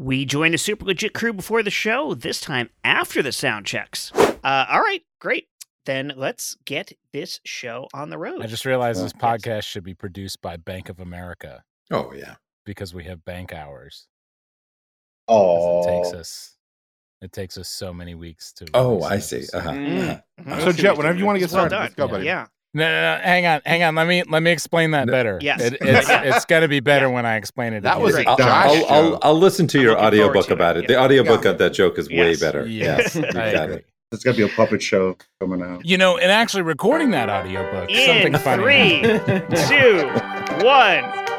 We join the super legit crew before the show, this time after the sound checks. Uh, all right, great. Then let's get this show on the road. I just realized this podcast should be produced by Bank of America Oh yeah. because we have bank hours. Oh, It takes us it takes us so many weeks to Oh, I see. Uh-huh. Mm. uh-huh. So Jet, whenever you want to get started, done. let's go, Yeah. buddy. Yeah. No, no, no, hang on, hang on. Let me let me explain that No. better. Yes. It, it's it's gonna be better when I explain it. That again. was Great. I'll, Josh I'll, I'll. I'll listen to I'm your looking forward audiobook to it, about it. yeah. The audiobook Yeah. of that joke is way better. Yes, you I got agree. it. it's gonna be a puppet show coming out. You know, and actually recording that audiobook, In something funny. three, happened. two, one.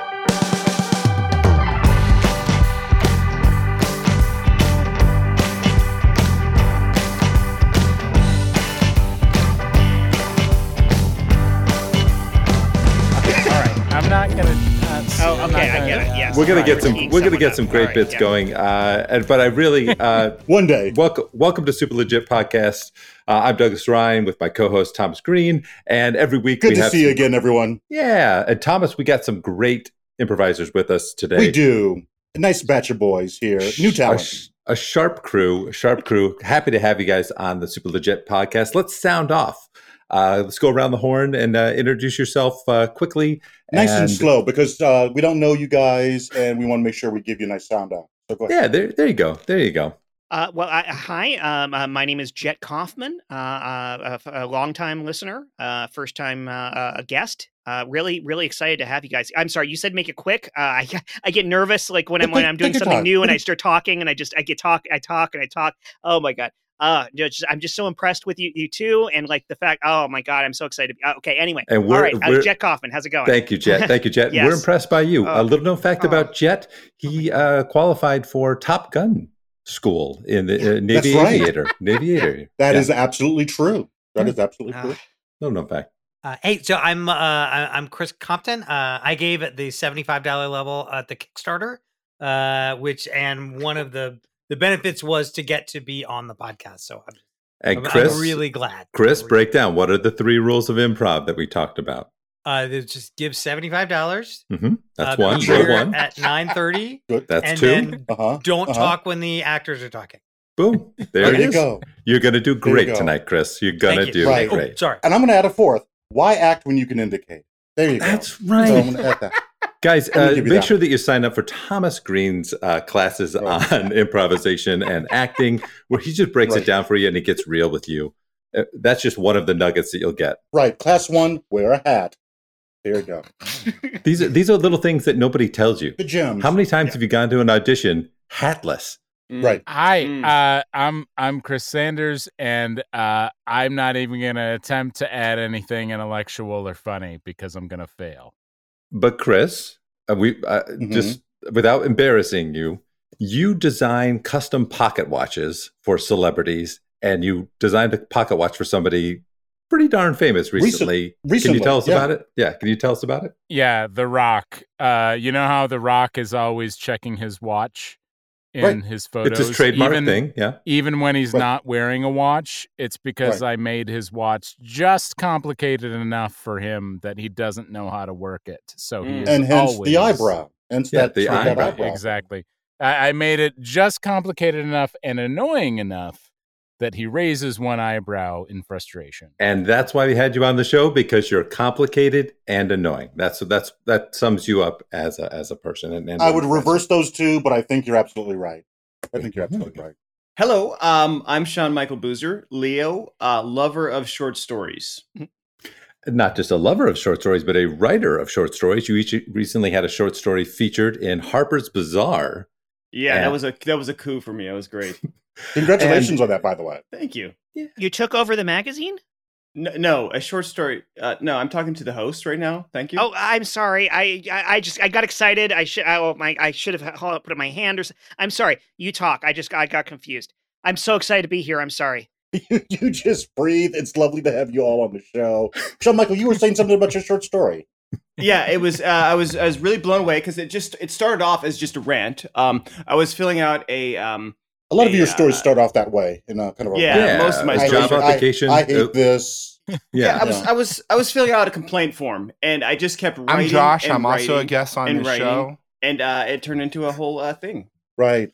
I'm okay, I get it, yes. We're gonna get some. We're gonna get some great All right, bits yeah. going. Uh, and, but I really uh, One day. welcome welcome to Super Legit Podcast. Uh, I'm Douglas Sarine with my co-host Thomas Greene, and every week Good we to have see you again, everyone. Yeah, and Thomas, we got some great improvisers with us today. We do. A nice batch of boys here. New A, talent. sh- a sharp crew, a sharp crew. Happy to have you guys on the Super Legit podcast. Let's sound off. Uh, let's go around the horn and uh, introduce yourself uh, quickly. Nice and, slow because uh, we don't know you guys, and we want to make sure we give you a nice sound out. So go ahead. Yeah, there, there you go. There you go. Uh, well, I, hi. Um, uh, my name is Jet Kaufman, uh, uh, a, a longtime listener, uh, first time uh, uh, a guest. Uh, really, really excited to have you guys. I'm sorry, you said make it quick. Uh, I I get nervous like when I'm when I'm doing something new and I start talking and I just I get talk I talk and I talk. Oh my god. Uh, just, I'm just so impressed with you, you two, and like the fact. Oh my god, I'm so excited. Uh, okay, anyway, And we're- right. Uh, we're- Jet Kaufman, how's it going? Thank you, Jet. Thank you, Jet. Yes. We're impressed by you. Oh. a little known fact Oh. about Jet: he uh, qualified for Top Gun school in the uh, Navy That's right. Aviator. Navy Aviator. That Yeah. is absolutely true. That is absolutely Ah. true. no known fact. Uh, hey, so I'm uh, I- I'm Chris Compton. Uh, I gave it the seventy five dollar level at the Kickstarter, uh, which and one of the the benefits was to get to be on the podcast. So I'm, And I'm, Chris, I'm really glad. Chris, really- break down. What are the three rules of improv that we talked about? Uh, just give seventy five dollars. hmm That's uh, one. Rule one. at nine thirty, That's and two. then Uh huh. don't uh-huh. talk when the actors are talking. Boom. There, There it you is. go. You're going to do great go. tonight, Chris. You're going to you. do Right. Oh, great. sorry. And I'm going to add a fourth. Why act when you can indicate? There you go. That's So I'm right. going to add that. Guys, uh, make that. sure that you sign up for Thomas Greene's uh, classes Right. on improvisation and acting, where he just breaks it down for you and he gets real with you. Uh, that's just one of the nuggets that you'll get. Right. Class one, wear a hat. There you go. These are these are little things that nobody tells you. The gems. How many times have you gone to an audition hatless? Right. Hi, Mm. uh, I'm I'm Chris Sanders, and uh, I'm not even gonna attempt to add anything intellectual or funny because I'm gonna fail. But Chris, uh, we uh, Mhm. just without embarrassing you, you design custom pocket watches for celebrities, and you designed a pocket watch for somebody pretty darn famous Recent- recently. Can you tell us yeah. about it? Yeah, can you tell us about it? Yeah, The Rock. Uh, you know how The Rock is always checking his watch in Right. his photos. it's his trademark even, thing. Yeah. Even when he's Right. not wearing a watch, it's because I made his watch just complicated enough for him that he doesn't know how to work it. So he Mm. is and hence always, the eyebrow. Hence Yeah, that, the eyebrow. eyebrow. Exactly. I, I made it just complicated enough and annoying enough that he raises one eyebrow in frustration. And that's why we had you on the show because you're complicated and annoying. That's that's that sums you up as a as a person. And, and I would reverse those two, but I think you're absolutely right. I think you're absolutely right. Hello, um, I'm Sean Michael Boozer, Leo, uh, lover of short stories. not just a lover of short stories, but a writer of short stories. You each recently had a short story featured in Harper's Bazaar. Yeah, Yeah. that was a that was a coup for me. That was great. Congratulations on that, by the way. Thank you. You took over the magazine? No, no, a short story. Uh, no, I'm talking to the host right now. Thank you. Oh, I'm sorry. I, I, I just, I got excited. I should, I, oh, my, I should have put up my hand or. I'm sorry. You talk. I just, I got confused. I'm so excited to be here. I'm sorry. you just breathe. It's lovely to have you all on the show. Sean Michael, you were saying something about your short story. Yeah it was uh, i was i was really blown away because it just it started off as just a rant um i was filling out a um A lot of your Yeah. stories start off that way in a kind of a Yeah, most of my a I job hate, I- application. I, hate uh, this. yeah, yeah. i was Yeah. i was i was filling out a complaint form and i just kept writing I'm Josh. and I'm also a guest on and this writing. show. and uh it turned into a whole uh, thing Right.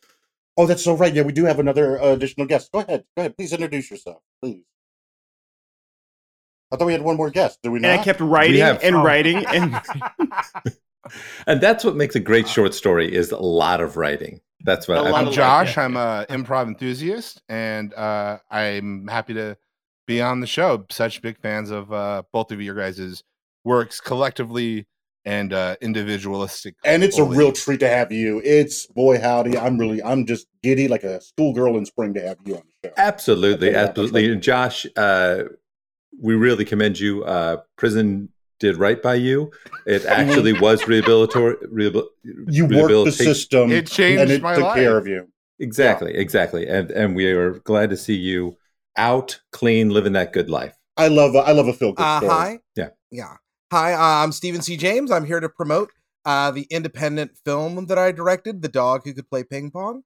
Oh, that's so right. Yeah, we do have another uh, additional guest. Go ahead. Go ahead. Please introduce yourself, please. I thought we had one more guest. Do we And not? I kept writing have- and Oh. writing and And that's what makes a great short story is a lot of writing. That's what A I, lot I'm of Josh. yeah. I'm a improv enthusiast, and uh, I'm happy to be on the show. Such big fans of uh, both of your guys' works collectively and uh, individualistic. and it's a real treat to have you. It's boy howdy. I'm really, I'm just giddy like a schoolgirl in spring to have you on the show. Absolutely, Yeah, absolutely. And Josh, uh, we really commend you. Uh, prison did right by you. It actually was rehabilitory. Rehabil- You worked the system, It changed and it my took life. care of you. Exactly, exactly. And and we are glad to see you out, clean, living that good life. I love, a, I love a feel good Uh, story. hi. Yeah. Yeah. Hi, uh, I'm Stephen C. James. I'm here to promote uh, the independent film that I directed, The Dog Who Could Play Ping Pong.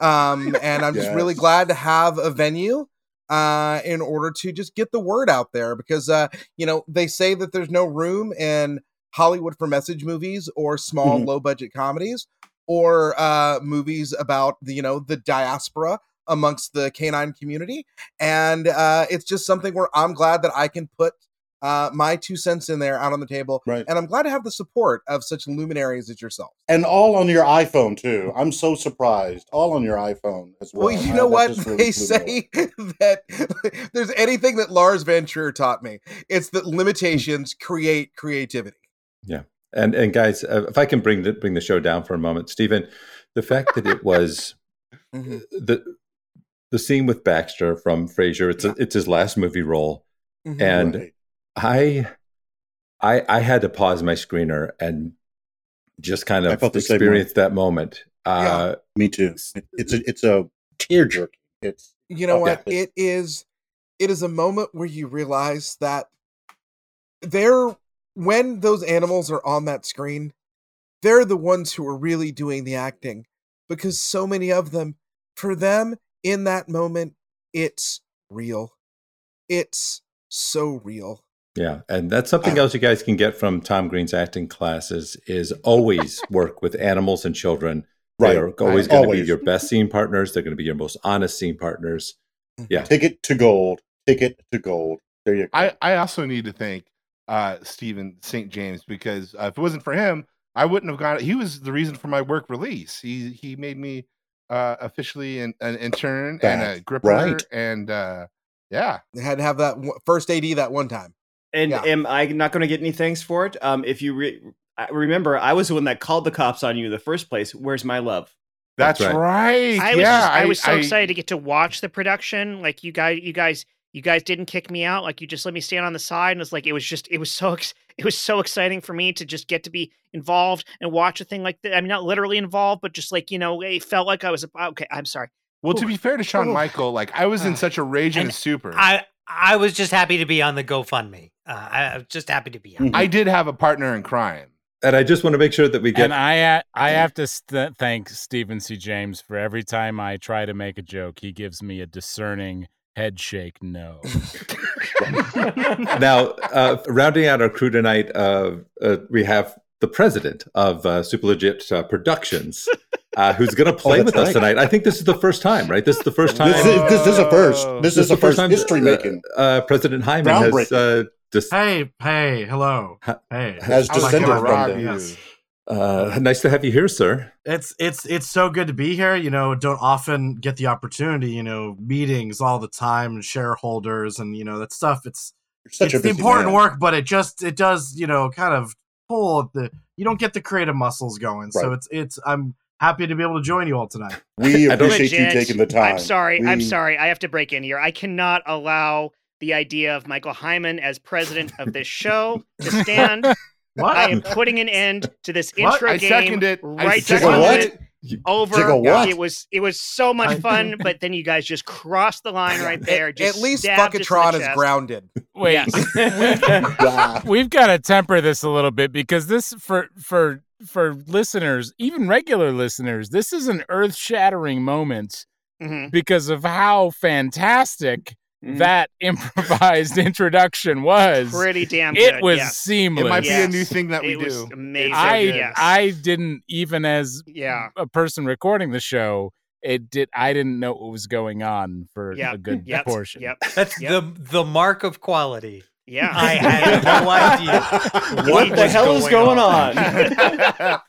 Um, and I'm just really glad to have a venue uh, in order to just get the word out there because, uh, you know, they say that there's no room in Hollywood for message movies or small, Mhm. low budget comedies or uh, movies about the, you know, the diaspora amongst the canine community. And uh, it's just something where I'm glad that I can put uh, my two cents in there out on the table. Right. And I'm glad to have the support of such luminaries as yourself. And all on your iPhone too. I'm so surprised. All on your iPhone as well. Well, you Uh, know what? really They say that there's anything that Lars von Trier taught me, it's that limitations create creativity. Yeah. And and guys, uh, if I can bring the bring the show down for a moment, Stephen, the fact that it was Mhm. the the scene with Baxter from Frasier, it's a, it's his last movie role, Mhm. and Right. I I I had to pause my screener and just kind of felt the same way. experience that moment. Uh, Me too. It's a it's a tear jerk. It's you know Oh, what? It is it is a moment where you realize that they're when those animals are on that screen, they're the ones who are really doing the acting because so many of them, for them in that moment, it's real. It's so real. Yeah, and that's something else you guys can get from Tom Greene's acting classes is always work with animals and children. right. They are always Right. going to be your best scene partners. They're going to be your most honest scene partners. Yeah. Ticket to gold. Ticket to gold. There you go. I, I also need to thank uh, Stephen St. James because uh, if it wasn't for him, I wouldn't have got it. He was the reason for my work release. He he made me uh, officially an, an intern and a That's gripper, right. and uh, yeah, They had to have that first AD that one time. And Yeah. am I not going to get any thanks for it? Um, if you re- remember, I was the one that called the cops on you in the first place. Where's my love? that's, That's right. I was yeah, just, I, was so excited to get to watch the production. Like you guys, you guys, you guys didn't kick me out. Like you just let me stand on the side, and it's like it was just it was so ex- it was so exciting for me to just get to be involved and watch a thing like that. I mean, not literally involved, but just like you know, it felt like I was. Okay, I'm sorry. Well, to be fair to Sean Ooh. Michael, like I was in such a rage and, And a super. I I was just happy to be on the GoFundMe. Uh, I I was just happy to be on. Mhm. I did have a partner in crime. And I just want to make sure that we get and I uh, I have to st- thank Stephen C. James for every time I try to make a joke, he gives me a discerning head shake no. now uh, rounding out our crew tonight. Uh, uh, we have the president of uh, Super Legit uh, Productions, uh, who's going to play that's with us tonight. I think this is the first time, right? This is the first time. This is, this is a first. Whoa. This, is the first history uh, making. Uh, President Heiman has uh, dis- Hey, hey, hello. Hey, Has Oh descended God, from rock them. you. Yes. uh, nice to have you here, sir. It's it's it's so good to be here. You know, don't often get the opportunity. You know, meetings all the time, and shareholders, and you know that stuff. It's such it's a busy important man. work, but it just it does you know kind of pull the you don't get the creative muscles going. So it's it's I'm happy to be able to join you all tonight. We I don't- appreciate you taking the time. I'm sorry. I'm sorry. I have to break in here. I cannot allow the idea of Michael Heiman as president of this show to stand. What? I am putting an end to this What? intro I game second it. I right second this what? Over. Jiggle what? It was it was so much fun, but then you guys just crossed the line right there. At, Just at least stabbed us in is grounded. Wait, Ah, we've got to temper this a little bit because this for for for listeners, even regular listeners, this is an earth-shattering moment Mhm. because of how fantastic Mhm. that improvised introduction was. Pretty damn good. It was yeah. seamless. It might be a new thing that we It was do. amazing. I yes. I didn't even as yeah. a person recording the show it did. I didn't know what was going on for Yep. a good Yep. portion. Yep. That's Yep. the the mark of quality. Yeah. I had no idea. What the was hell is going on?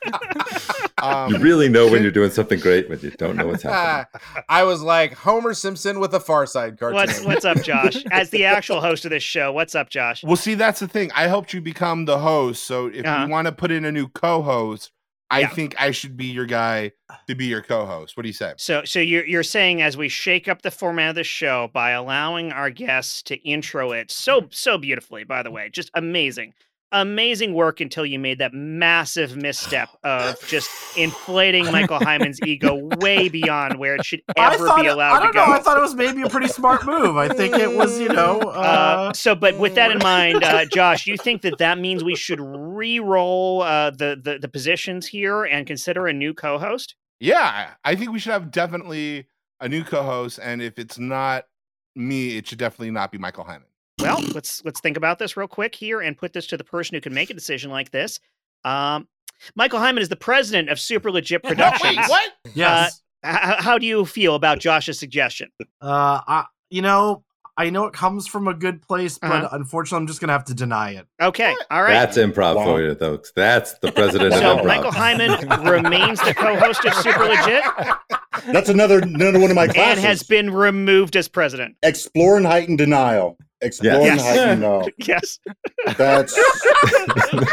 um, You really know when you're doing something great when you don't know what's happening. I was like Homer Simpson with a Far Side cartoon. What's what's up, Josh? As the actual host of this show, what's up, Josh? well, see, that's the thing. I helped you become the host, so if Uh-huh. you want to put in a new co-host, I Yeah. think I should be your guy to be your co-host. What do you say? So, so you're you're saying as we shake up the format of the show by allowing our guests to intro it so so beautifully. By the way, just amazing, amazing work until you made that massive misstep of just inflating Michael Heiman's ego way beyond where it should ever thought be it- allowed I don't to go. know. I thought it was maybe a pretty smart move. I think it was, you know, uh, Uh, so, but with that in mind, uh, Josh, you think that that means we should re-roll uh, the, the the positions here and consider a new co-host? Yeah, I think we should have definitely a new co-host, and if it's not me, it should definitely not be Michael Hyman. Well, let's let's think about this real quick here and put this to the person who can make a decision like this. Um, Michael Heiman is the president of Super Legit Productions. what? yes. H- how do you feel about Josh's suggestion? Uh, I, you know, I know it comes from a good place, but Uh-huh. unfortunately, I'm just gonna have to deny it. Okay, all right. That's improv Wow. for you, folks. That's the president so of improv. Michael Heiman remains the co-host of Super Legit That's another another one of my classes. and has been removed as president. Exploring heightened denial. Exploring Yes. heightened denial. Yes. That's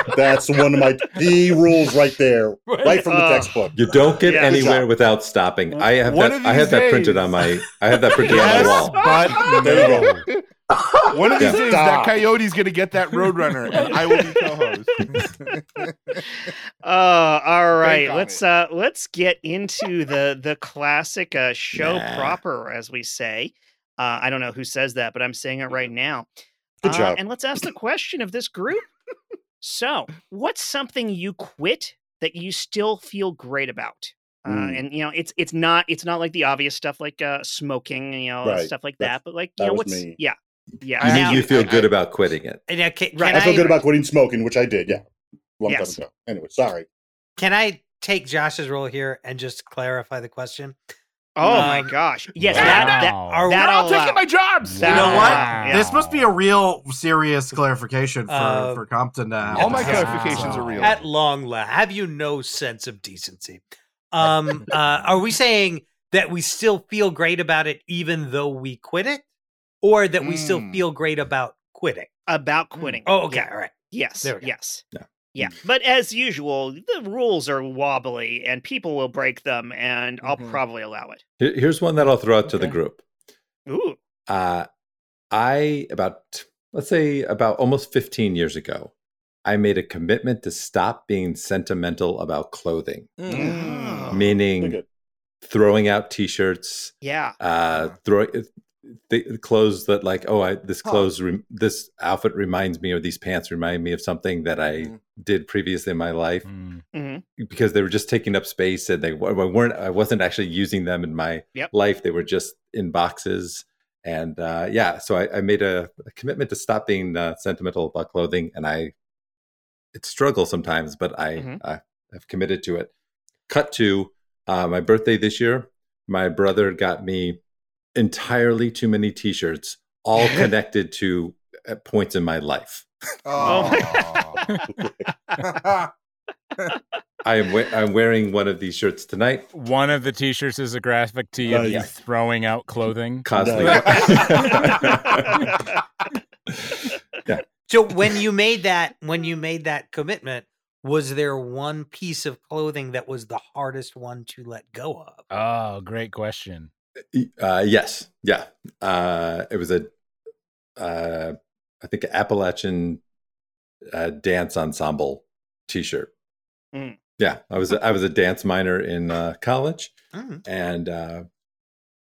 that's one of my key rules right there, right from the textbook. You don't get Yeah. anywhere without stopping. I have One that. I have these that printed on my. I have that printed Yes, on my wall. but There you go. One of these Yeah. days, that coyote's gonna get that roadrunner, and I will be co-host. Uh, all right. Let's it. uh let's get into the the classic uh show Nah. proper, as we say. Uh, I don't know who says that, but I'm saying it right now. Good Uh, job. And let's ask the question of this group. so, what's something you quit that you still feel great about? Uh, Mm. and you know, it's it's not it's not like the obvious stuff like uh, smoking, you know, Right. stuff like That's- that. But like, you know, what's me. yeah, yeah. You, I- mean now- you feel I- good I- about quitting it. And, uh, can, Right. I feel I, good about quitting smoking, which I did. Yeah, long Yes. time ago. Anyway, sorry. Can I take Josh's role here and just clarify the question? Oh my Um, gosh, yes, Wow. that that Are that They're all I'll taking allow. my jobs. That you know what? allow, yeah. This must be a real serious clarification for, Uh, for Compton to have. All my to have. clarifications are real. At long last, have you no sense of decency? Um, uh, are we saying that we still feel great about it even though we quit it, or that we still Mm. feel great about quitting? about quitting. Oh, okay, Yeah. all right. Yes. There we go. Yes. Yeah. Yeah. But as usual, the rules are wobbly and people will break them, and I'll Mhm. probably allow it. Here's one that I'll throw out to the group. Ooh. Uh, I about let's say about almost 15 years ago, I made a commitment to stop being sentimental about clothing, Mm. Oh. Meaning throwing out T-shirts, Yeah. uh, throwing the, the clothes that like, oh, I this Huh. clothes, rem- this outfit reminds me, or these pants remind me of something that I Mm. did previously in my life Mm. hmm because they were just taking up space and they wa- weren't. I wasn't actually using them in my Yep. life. They were just in boxes. And uh, yeah, so I, I made a, a commitment to stop being uh, sentimental about clothing, and I it struggles sometimes, but I Mhm. I have committed to it. Cut to uh, my birthday this year. My brother got me entirely too many T-shirts, all connected to uh, points in my life. Oh. I am we- I'm wearing one of these shirts tonight. One of the T-shirts is a graphic tee of Oh, you yeah. throwing out clothing. Constantly. So when you made that, when you made that commitment, was there one piece of clothing that was the hardest one to let go of? Oh, great question. Uh, yes, yeah. Uh, it was a, uh, I think, Appalachian uh, dance ensemble T-shirt. Mm. Yeah, I was a, I was a dance minor in uh, college, Mm. and uh,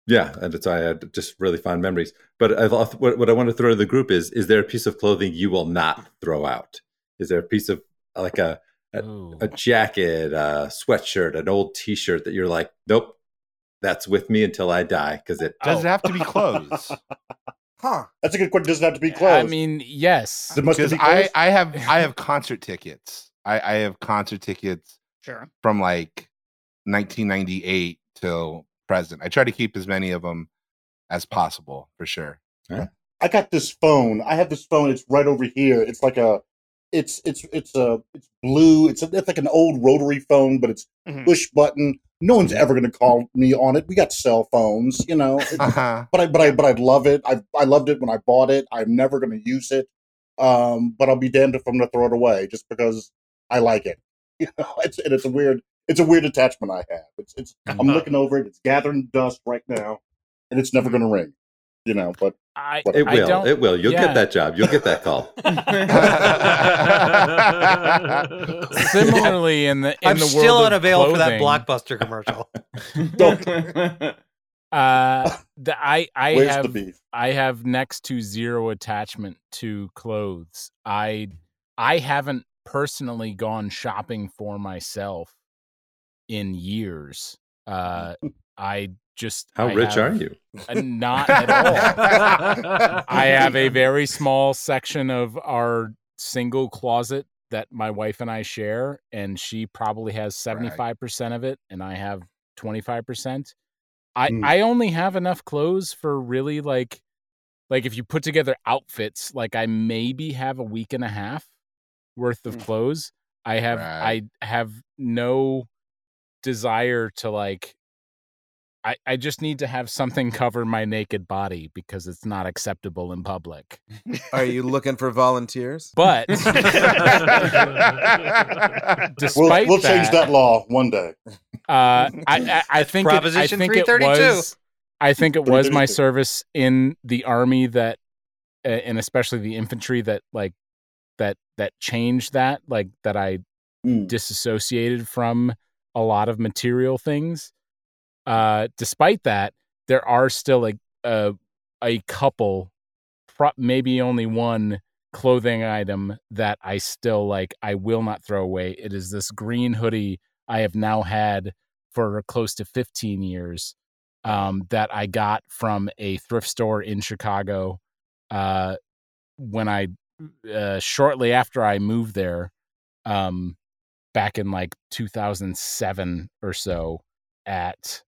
yeah, and so I had just really fond memories. But I what, what I want to throw to the group is: is there a piece of clothing you will not throw out? Is there a piece of like a Ooh. a jacket, a sweatshirt, an old T-shirt that you're like, nope, that's with me until I die because it. Does it have to be oh. clothes? Huh. That's a good question. Doesn't have to be closed. I mean, yes. it must Because be I, closed. I have I have concert tickets. I, I have concert tickets Sure. from like 1998 till present. I try to keep as many of them as possible for sure. I got this phone. I have this phone. It's right over here. It's like a, it's it's it's a it's blue. It's a, it's like an old rotary phone, but it's Mhm. push button. No one's ever going to call me on it. We got cell phones, you know. Uh-huh. but I but I but I love it. I I loved it when I bought it. I'm never going to use it. Um, but I'll be damned if I'm going to throw it away just because I like it. You know, it's and it's a weird it's a weird attachment I have. It's it's I'm Uh-huh. looking over it. It's gathering dust right now, and it's never going to ring. You know, but I, It will. don't, It will. You'll yeah. get that job. You'll get that call. Similarly, in the in I'm the still world on of avail for that blockbuster commercial. Uh, the, I I where's have? I have next to zero attachment to clothes. I I haven't personally gone shopping for myself in years. Uh, I just How I rich have- are you? Not at all. I have a very small section of our single closet that my wife and I share, and she probably has seventy five percent of it, and I have twenty five percent. I Mm. I only have enough clothes for really like like if you put together outfits, like I maybe have a week and a half worth of Mm. clothes. I have Right. I have no desire to like I, I just need to have something cover my naked body because it's not acceptable in public. Are you looking for volunteers? But We'll, we'll change that, that law one day. uh, I, I, I think it, I Proposition think it 332. was I think it was my service in the army that, uh, and especially the infantry that like that that changed that like that I Mm. disassociated from a lot of material things. Uh, despite that, there are still a a, a couple, pro- maybe only one clothing item that I still like. I will not throw away. It is this green hoodie I have now had for close to 15 years. Um, that I got from a thrift store in Chicago. Uh, when I uh, shortly after I moved there, um, back in like 2007 or so at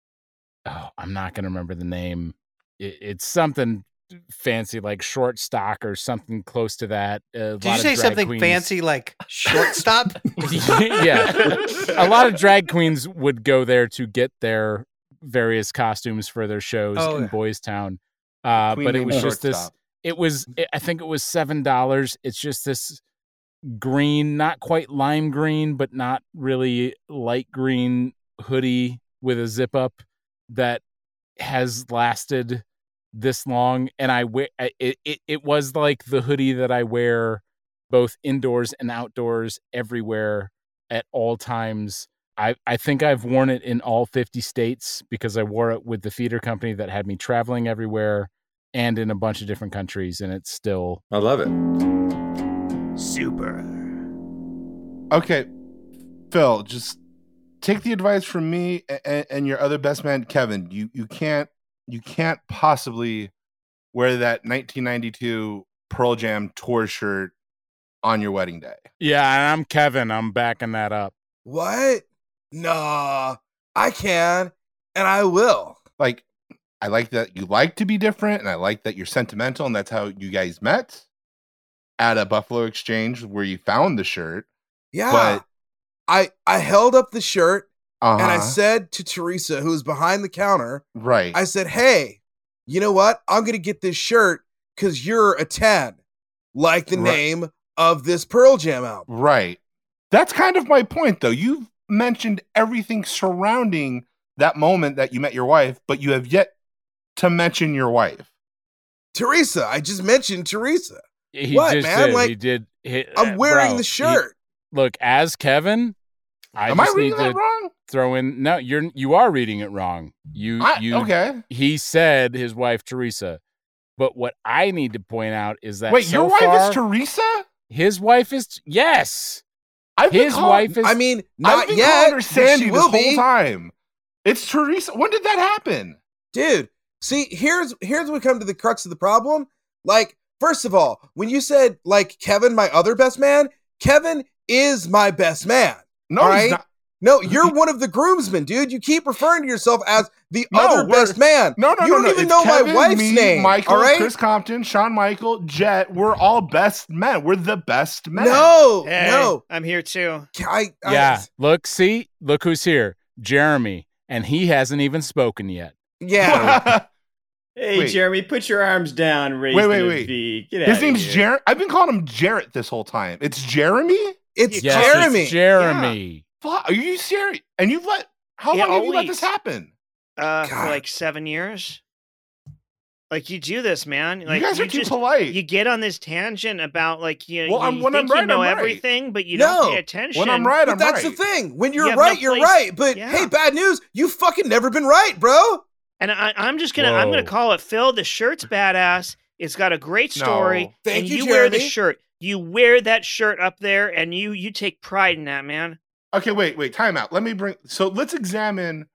oh i'm not going to remember the name. It, it's something fancy like short stock or something close to that A Did lot you of say something queens- fancy like shortstop? yeah. A lot of drag queens would go there to get their various costumes for their shows Oh, in yeah. boys town. Uh, but it was just this Shortstop. it was it- i think it was seven dollars. It's just this green not quite lime green but not really light green hoodie with a zip up that has lasted this long and i wear it, it it was like the hoodie that i wear both indoors and outdoors everywhere at all times I, I think I've worn it in all 50 states because I wore it with the theater company that had me traveling everywhere and in a bunch of different countries, and it's still I love it. Super. Okay, Phil, just take the advice from me and, and your other best man, Kevin. You you can't you can't possibly wear that 1992 Pearl Jam tour shirt on your wedding day. yeah. I'm Kevin. I'm backing that up. What? Nah, I can and I will. Like, I like that you like to be different, and I like that you're sentimental, and that's how you guys met at a Buffalo Exchange where you found the shirt. Yeah. But- I I held up the shirt Uh-huh. and I said to Teresa, who was behind the counter, right. I said, "Hey, you know what? I'm gonna get this shirt because you're a ten, like the Right. name of this Pearl Jam album." Right. That's kind of my point, though. You've mentioned everything surrounding that moment that you met your wife, but you have yet to mention your wife. Teresa, I just mentioned Teresa. He What, just man? did. Like, he did. he- I'm uh, wearing bro, the he- shirt. Look, as Kevin, I Am I just reading need that to wrong? throw in. No, you're you are reading it wrong. You I- you okay. he said his wife Teresa. But what I need to point out is that Wait, so your wife far, is Teresa? his wife is yes. I've been His call- wife is I mean, I've not been yet. calling her but Sandy she this will whole be. time. It's Teresa. When did that happen? dude see here's here's what come to the crux of the problem like first of all when you said like kevin my other best man kevin is my best man No, All he's right. not. No, you're one of the groomsmen, dude. You keep referring to yourself as the No, other best man. No, no, you no, don't no. even It's know Kevin, my wife's me, name. Michael, all right? Chris Compton, Sean Michael, Jet. We're all best men. We're the best men. No, Hey, no. I'm here too. I, I, Yeah. Look, see, look who's here. Jeremy. And he hasn't even spoken yet. yeah. Hey, Wait. Jeremy, put your arms down. Raise Wait, wait, wait. V. Get His outta name's here. Jarrett. I've been calling him Jarrett this whole time. It's Jeremy. It's Yes, Jeremy. It's Jeremy. Fuck, Are you serious? And you've let how Yeah, long have you let this happen? Uh, for like seven years. Like you do this, man. Like you guys are too just polite. you get on this tangent about like you, Well, you I'm- when I'm think you right, know I'm right. everything, but you No. don't pay attention. when I'm right, but I'm that's right. the thing. When you're have no right, you're place- right. But Yeah. hey, bad news. You fucking never been right, bro. And I, I'm just gonna I'm gonna call it Phil. The shirt's badass. It's got a great story. No. Thank and you, you wear the shirt. You wear that shirt up there, and you you take pride in that, man. Okay, wait, wait, time out. Let me bring so let's examine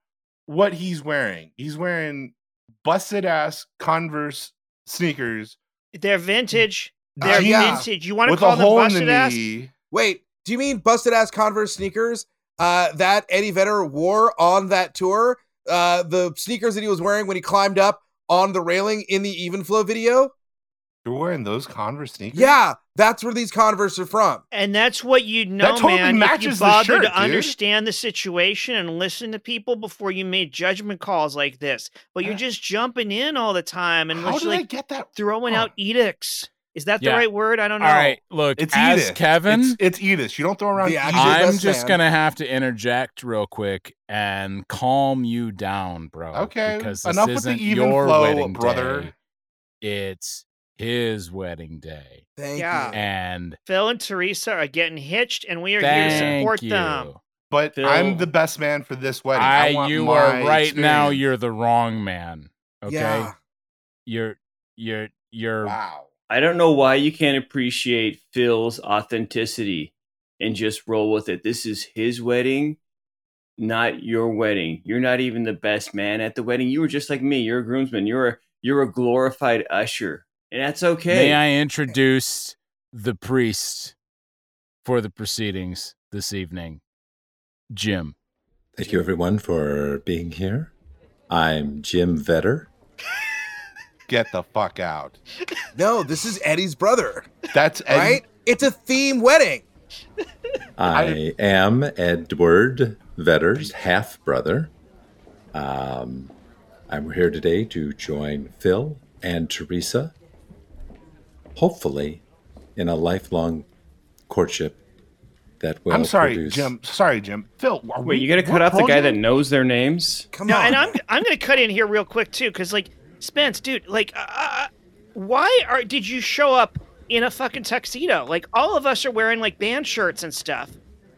what he's wearing. He's wearing busted ass Converse sneakers They're vintage. Uh, They're yeah. vintage. You want to with call a them hole in the busted ass? knee. Wait, do you mean busted ass Converse sneakers? Uh, that Eddie Vedder wore on that tour. Uh, the sneakers that he was wearing when he climbed up on the railing in the Even Flow video. You're wearing those Converse sneakers? Yeah, that's where these Converse are from. And that's what you know, that totally man. if you matches the bother shirt, to dude. understand the situation and listen to people before you made judgment calls like this, but you're Uh, just jumping in all the time and How just did I get that? throwing Huh. out edicts. Is that the right word? I don't know. All right. Look, It's as Edith. Kevin, It's, it's Edith. You don't throw around Edith. I'm just man. gonna have to interject real quick and calm you down, bro. Okay, because this enough with the isn't even your flow, wedding brother. day. It's his wedding day, Thank Yeah. you. and Phil and Teresa are getting hitched, and we are here to support you. them. But Phil. I'm the best man for this wedding. I, I, want you my are right now. You're the wrong man. Okay, Yeah. you're you're you're wow. I don't know why you can't appreciate Phil's authenticity and just roll with it. This is his wedding, not your wedding. You're not even the best man at the wedding. You were just like me. You're a groomsman. You're a you're a glorified usher, and that's okay. May I introduce the priest for the proceedings this evening, Jim. Thank you, everyone, for being here. I'm Jim Vedder. Get the fuck out. No, this is Eddie's brother, That's Eddie. right? It's a theme wedding. I am Edward Vedder's half brother. Um, I'm here today to join Phil and Teresa, hopefully, in a lifelong courtship that will I'm sorry, produce. Jim. Sorry, Jim. Phil, are Wait, we- you got to cut we're off the guy that knows their names. Come No, on. and I'm I'm gonna cut in here real quick too, because like Spence, dude, like, uh, uh, why are did you show up in a fucking tuxedo? Like all of us are wearing like band shirts and stuff,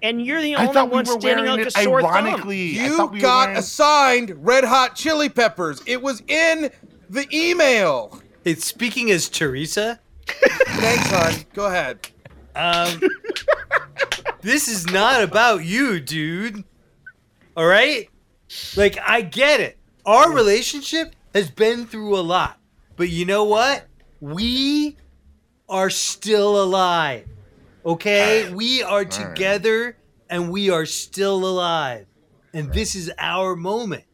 and you're the I only thought we one were standing wearing like a it sore thumb. ironically. I you we got wearing- assigned Red Hot Chili Peppers. It was in the email. It's speaking as Teresa, Thanks, hon. Go ahead. um, this is not about you, dude. All right? Like, I get it. Our relationship has been through a lot. But you know what? We are still alive. Okay? We are together and we are still alive. And this is our moment.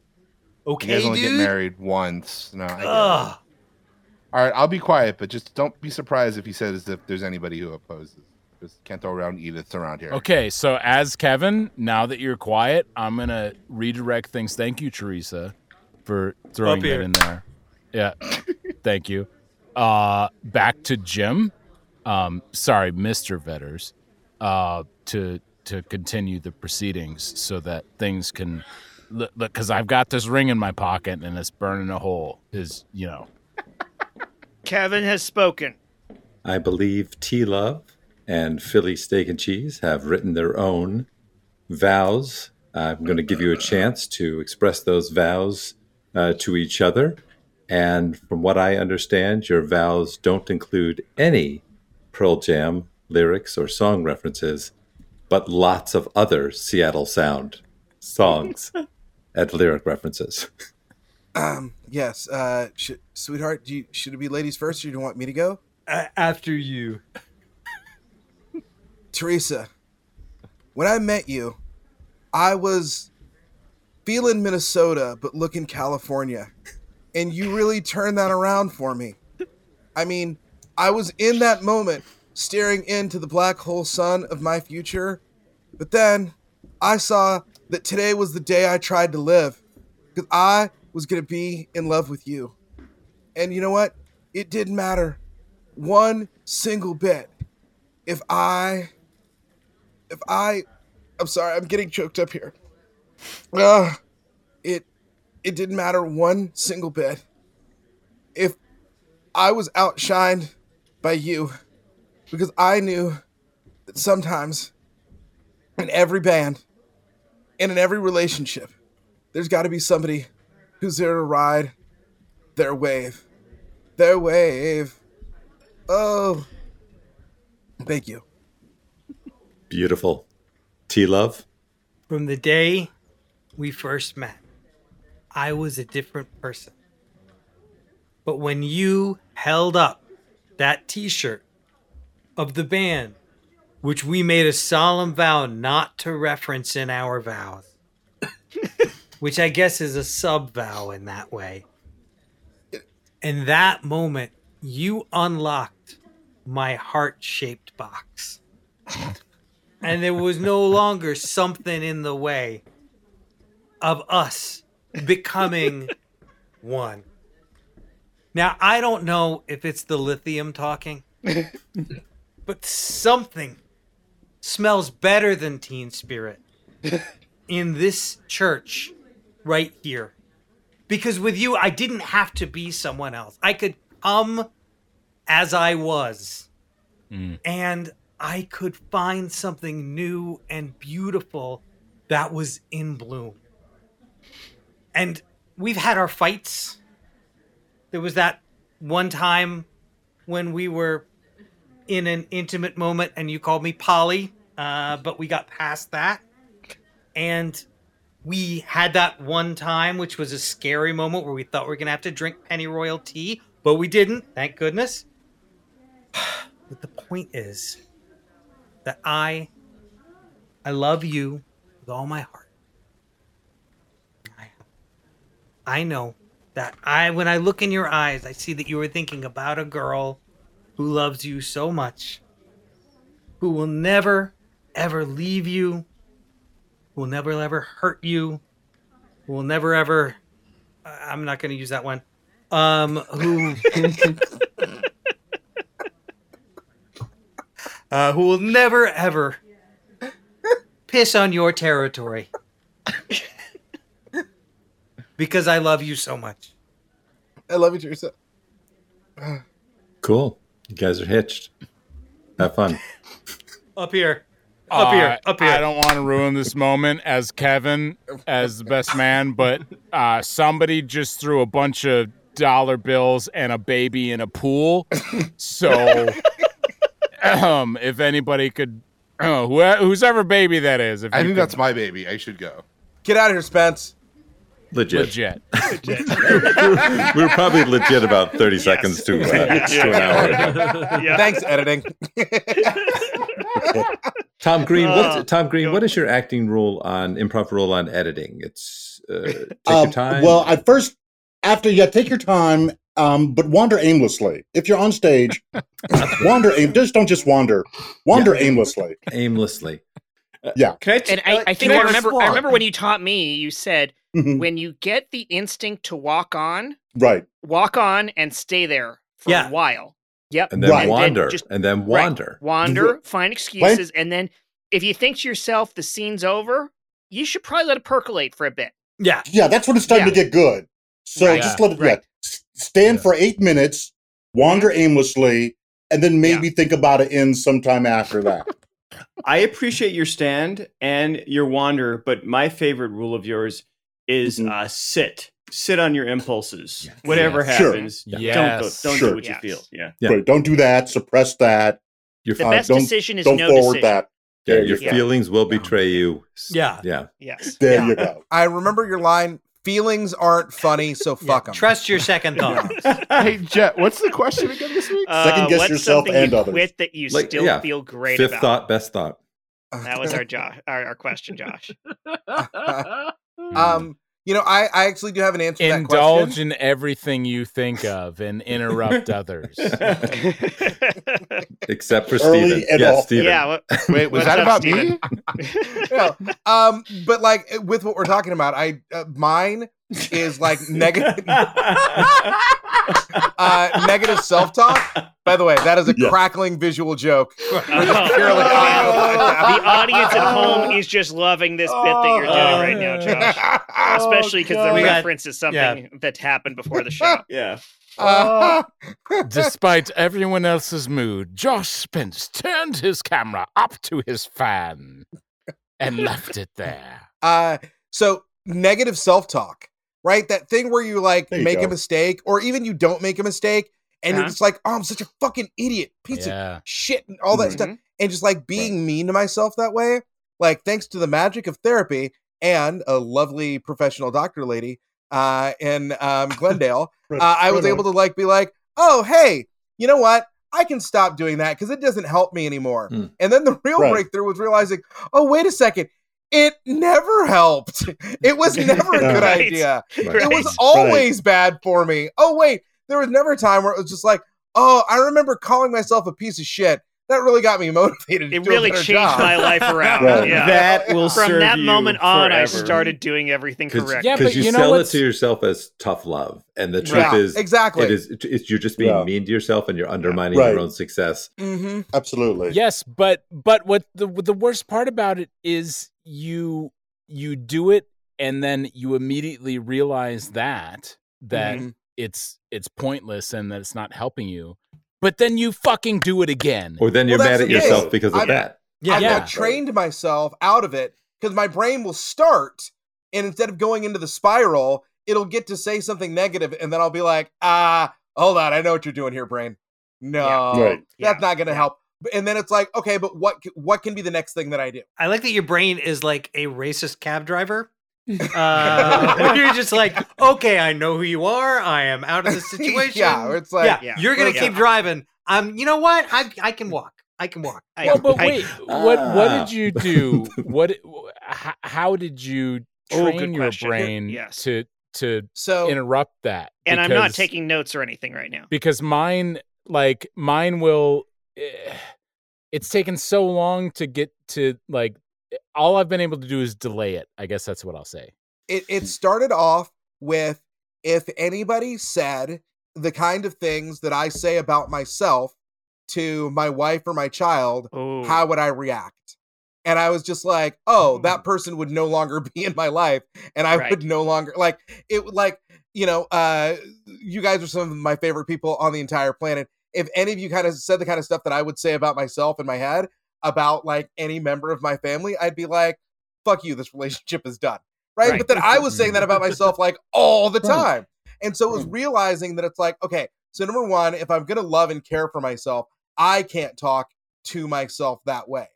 Okay, You Okay, guys only dude? get married once. No, I get it. Ugh. All right, I'll be quiet, but just don't be surprised if he says if there's anybody who opposes. Just can't throw around Ediths around here. Okay, so as Kevin, now that you're quiet, I'm gonna redirect things. Thank you, Teresa, for throwing Up that here. in there. Yeah, thank you. Uh, back to Jim. Um, sorry, Mister Vedders. Uh, to to continue the proceedings so that things can look because I've got this ring in my pocket and it's burning a hole. Is you know. Kevin has spoken. I believe T Love and Philly Steak and Cheese have written their own vows. I'm going to give you a chance to express those vows uh, to each other. And from what I understand, your vows don't include any Pearl Jam lyrics or song references, but lots of other Seattle Sound songs and lyric references. Um, yes. Uh, sh- sweetheart, do you, should it be ladies first, or do you want me to go? A- after you. Teresa, when I met you, I was feeling Minnesota, but looking California. And you really turned that around for me. I mean, I was in that moment staring into the black hole sun of my future, but then I saw that today was the day I tried to live because I was going to be in love with you. And you know what? It didn't matter one single bit if I if I I'm sorry, I'm getting choked up here. Uh, it it didn't matter one single bit if I was outshined by you because I knew that sometimes in every band and in every relationship there's got to be somebody who's there to ride their wave. Their wave. Oh. Thank you. Beautiful. T Love. From the day we first met, I was a different person. But when you held up that t shirt of the band, which we made a solemn vow not to reference in our vows, which I guess is a sub vow in that way. In that moment, you unlocked my heart shaped box. and there was no longer something in the way of us becoming one. Now, I don't know if it's the lithium talking, but something smells better than Teen Spirit in this church right here. Because with you, I didn't have to be someone else. I could come as I was. Mm. And I could find something new and beautiful that was in bloom. And we've had our fights. There was that one time when we were in an intimate moment and you called me Polly, uh, but we got past that. And we had that one time, which was a scary moment where we thought we were going to have to drink pennyroyal tea, but we didn't, thank goodness. But the point is that I I love you with all my heart. I, I know that I when I look in your eyes, I see that you are thinking about a girl who loves you so much, who will never ever leave you, will never ever hurt you, will never ever I- I'm not going to use that one. Um who uh, who will never ever piss on your territory because I love you so much. I love you, Teresa. Cool. You guys are hitched. Have fun. Up here, up here, Uh, up here. I don't want to ruin this moment as Kevin, as the best man, but uh, somebody just threw a bunch of dollar bills and a baby in a pool. So, um, if anybody could, uh, who, whosever baby that is, if I think could- that's my baby. I should go. Get out of here, Spence. Legit. legit. we were probably legit about 30 seconds to, uh, to an hour. Yeah. Thanks, editing. Tom Greene, Uh, Tom Greene, what is your acting rule on improv rule on editing? It's uh, take Um, your time. Well, at first, after yeah, take your time, um, but wander aimlessly. If you're on stage, wander aim. Just don't just wander. Wander aimlessly. aimlessly. Yeah. Can I, t- And I, uh, I think I I remember. I remember when you taught me. You said Mhm. when you get the instinct to walk on, Right. walk on and stay there for Yeah. a while. Yep. And then Right. wander. And then just- and then Right. wander. Wander, find excuses, and then if you think to yourself the scene's over, you should probably let it percolate for a bit. yeah, Yeah, that's when it's starting to get good. So Right. just let it Right. yeah, stand Yeah. for eight minutes, wander aimlessly, and then maybe think about it in sometime after that. I appreciate your stand and your wander, but my favorite rule of yours is Mhm. uh, sit. Sit on your impulses. Yes. Whatever Yes. Sure. happens, don't go, don't Sure. do what Yes. you feel. Yeah. Yeah. Right. Don't do that. Suppress that. Your, The Uh, best don't- decision is Don't no forward decision. that. yeah, There your you feelings will betray you. Yeah. Yeah. Yes. There Yeah. you go. I remember your line. Feelings aren't funny, so fuck them. trust your second thought. Hey, Jet, what's the question again this week? Uh, Second guess what's yourself and you others. quit that you Like, still yeah, feel great Fifth about. thought, best thought. That was our Josh, our, our question, Josh. um, you know, I, I actually do have an answer to that Indulge question. in everything you think of and interrupt others. Except for Early Stephen. Yes. Stephen. yeah. What, Wait, was that about Stephen? me? Yeah. Um, but like with what we're talking about, I uh, mine is like negative uh, negative self talk. By the way, that is a Yeah. crackling visual joke. Oh, purely man. the audience at home is just loving this bit that you're doing right now, Josh. Especially because the We got- reference is something that happened before the show. yeah. Uh, Despite everyone else's mood, Josh Spence turned his camera up to his fan and left it there. uh, so negative self talk, right? That thing where you like you make a mistake, or even you don't make a mistake, and you're Uh-huh. just like, oh, I'm such a fucking idiot, piece of shit, and all that Mhm. stuff, and just like being mean to myself that way. Like, thanks to the magic of therapy and a lovely professional doctor lady uh, in um, Glendale, uh, I was able to like be like, oh, hey, you know what? I can stop doing that because it doesn't help me anymore. Hmm. And then the real Right. breakthrough was realizing, oh, wait a second. It never helped. It was never a good Right. idea. Right. It was always bad for me. Oh, wait. There was never a time where it was just like, oh, I remember calling myself a piece of shit. That really got me motivated. To It do really a changed job. my life around. Right. Yeah. That will From serve that you moment on, I started doing everything 'Cause- correct. Yeah, Because but you, you know sell it to yourself as tough love, and the truth Yeah, is, exactly. it is it's, you're just being Yeah. mean to yourself, and you're undermining Right. your own success. hmm Absolutely. Yes, but but what the the worst part about it is you you do it and then you immediately realize that that Mhm. it's it's pointless and that it's not helping you. But then you fucking do it again. Or then you're that's mad at thing. yourself because of I'm- that. Yeah. I've Yeah. now trained myself out of it because my brain will start, and instead of going into the spiral, it'll get to say something negative, and then I'll be like, ah, hold on, I know what you're doing here, brain. No, Yeah. Right. that's Yeah. not going to help. And then it's like, okay, but what what can be the next thing that I do? I like that your brain is like a racist cab driver. Uh, you're just like, okay, I know who you are. I am out of the situation. yeah, it's like, yeah, Yeah. you're gonna Yeah. keep driving. Um, you know what? I I can walk. I can walk. I- well, but I- wait, what what Ah. did you do? What how, how did you Oh, train your question. brain Yes. to to so interrupt that? and I'm not taking notes or anything right now. because mine like mine will it's taken so long to get to like all i've been able to do is delay it i guess that's what i'll say it, it started off with if anybody said the kind of things that I say about myself to my wife or my child, Oh, how would I react? And I was just like, oh, Hmm. that person would no longer be in my life. And I Right. would no longer like it like, you know, uh you guys are some of my favorite people on the entire planet. If any of you kind of said the kind of stuff that I would say about myself in my head about like any member of my family, I'd be like, fuck you, this relationship is done. Right. Right. But then I was saying that about myself like all the time. And so it was realizing that it's like, okay, so number one, if I'm gonna love and care for myself, I can't talk to myself that way.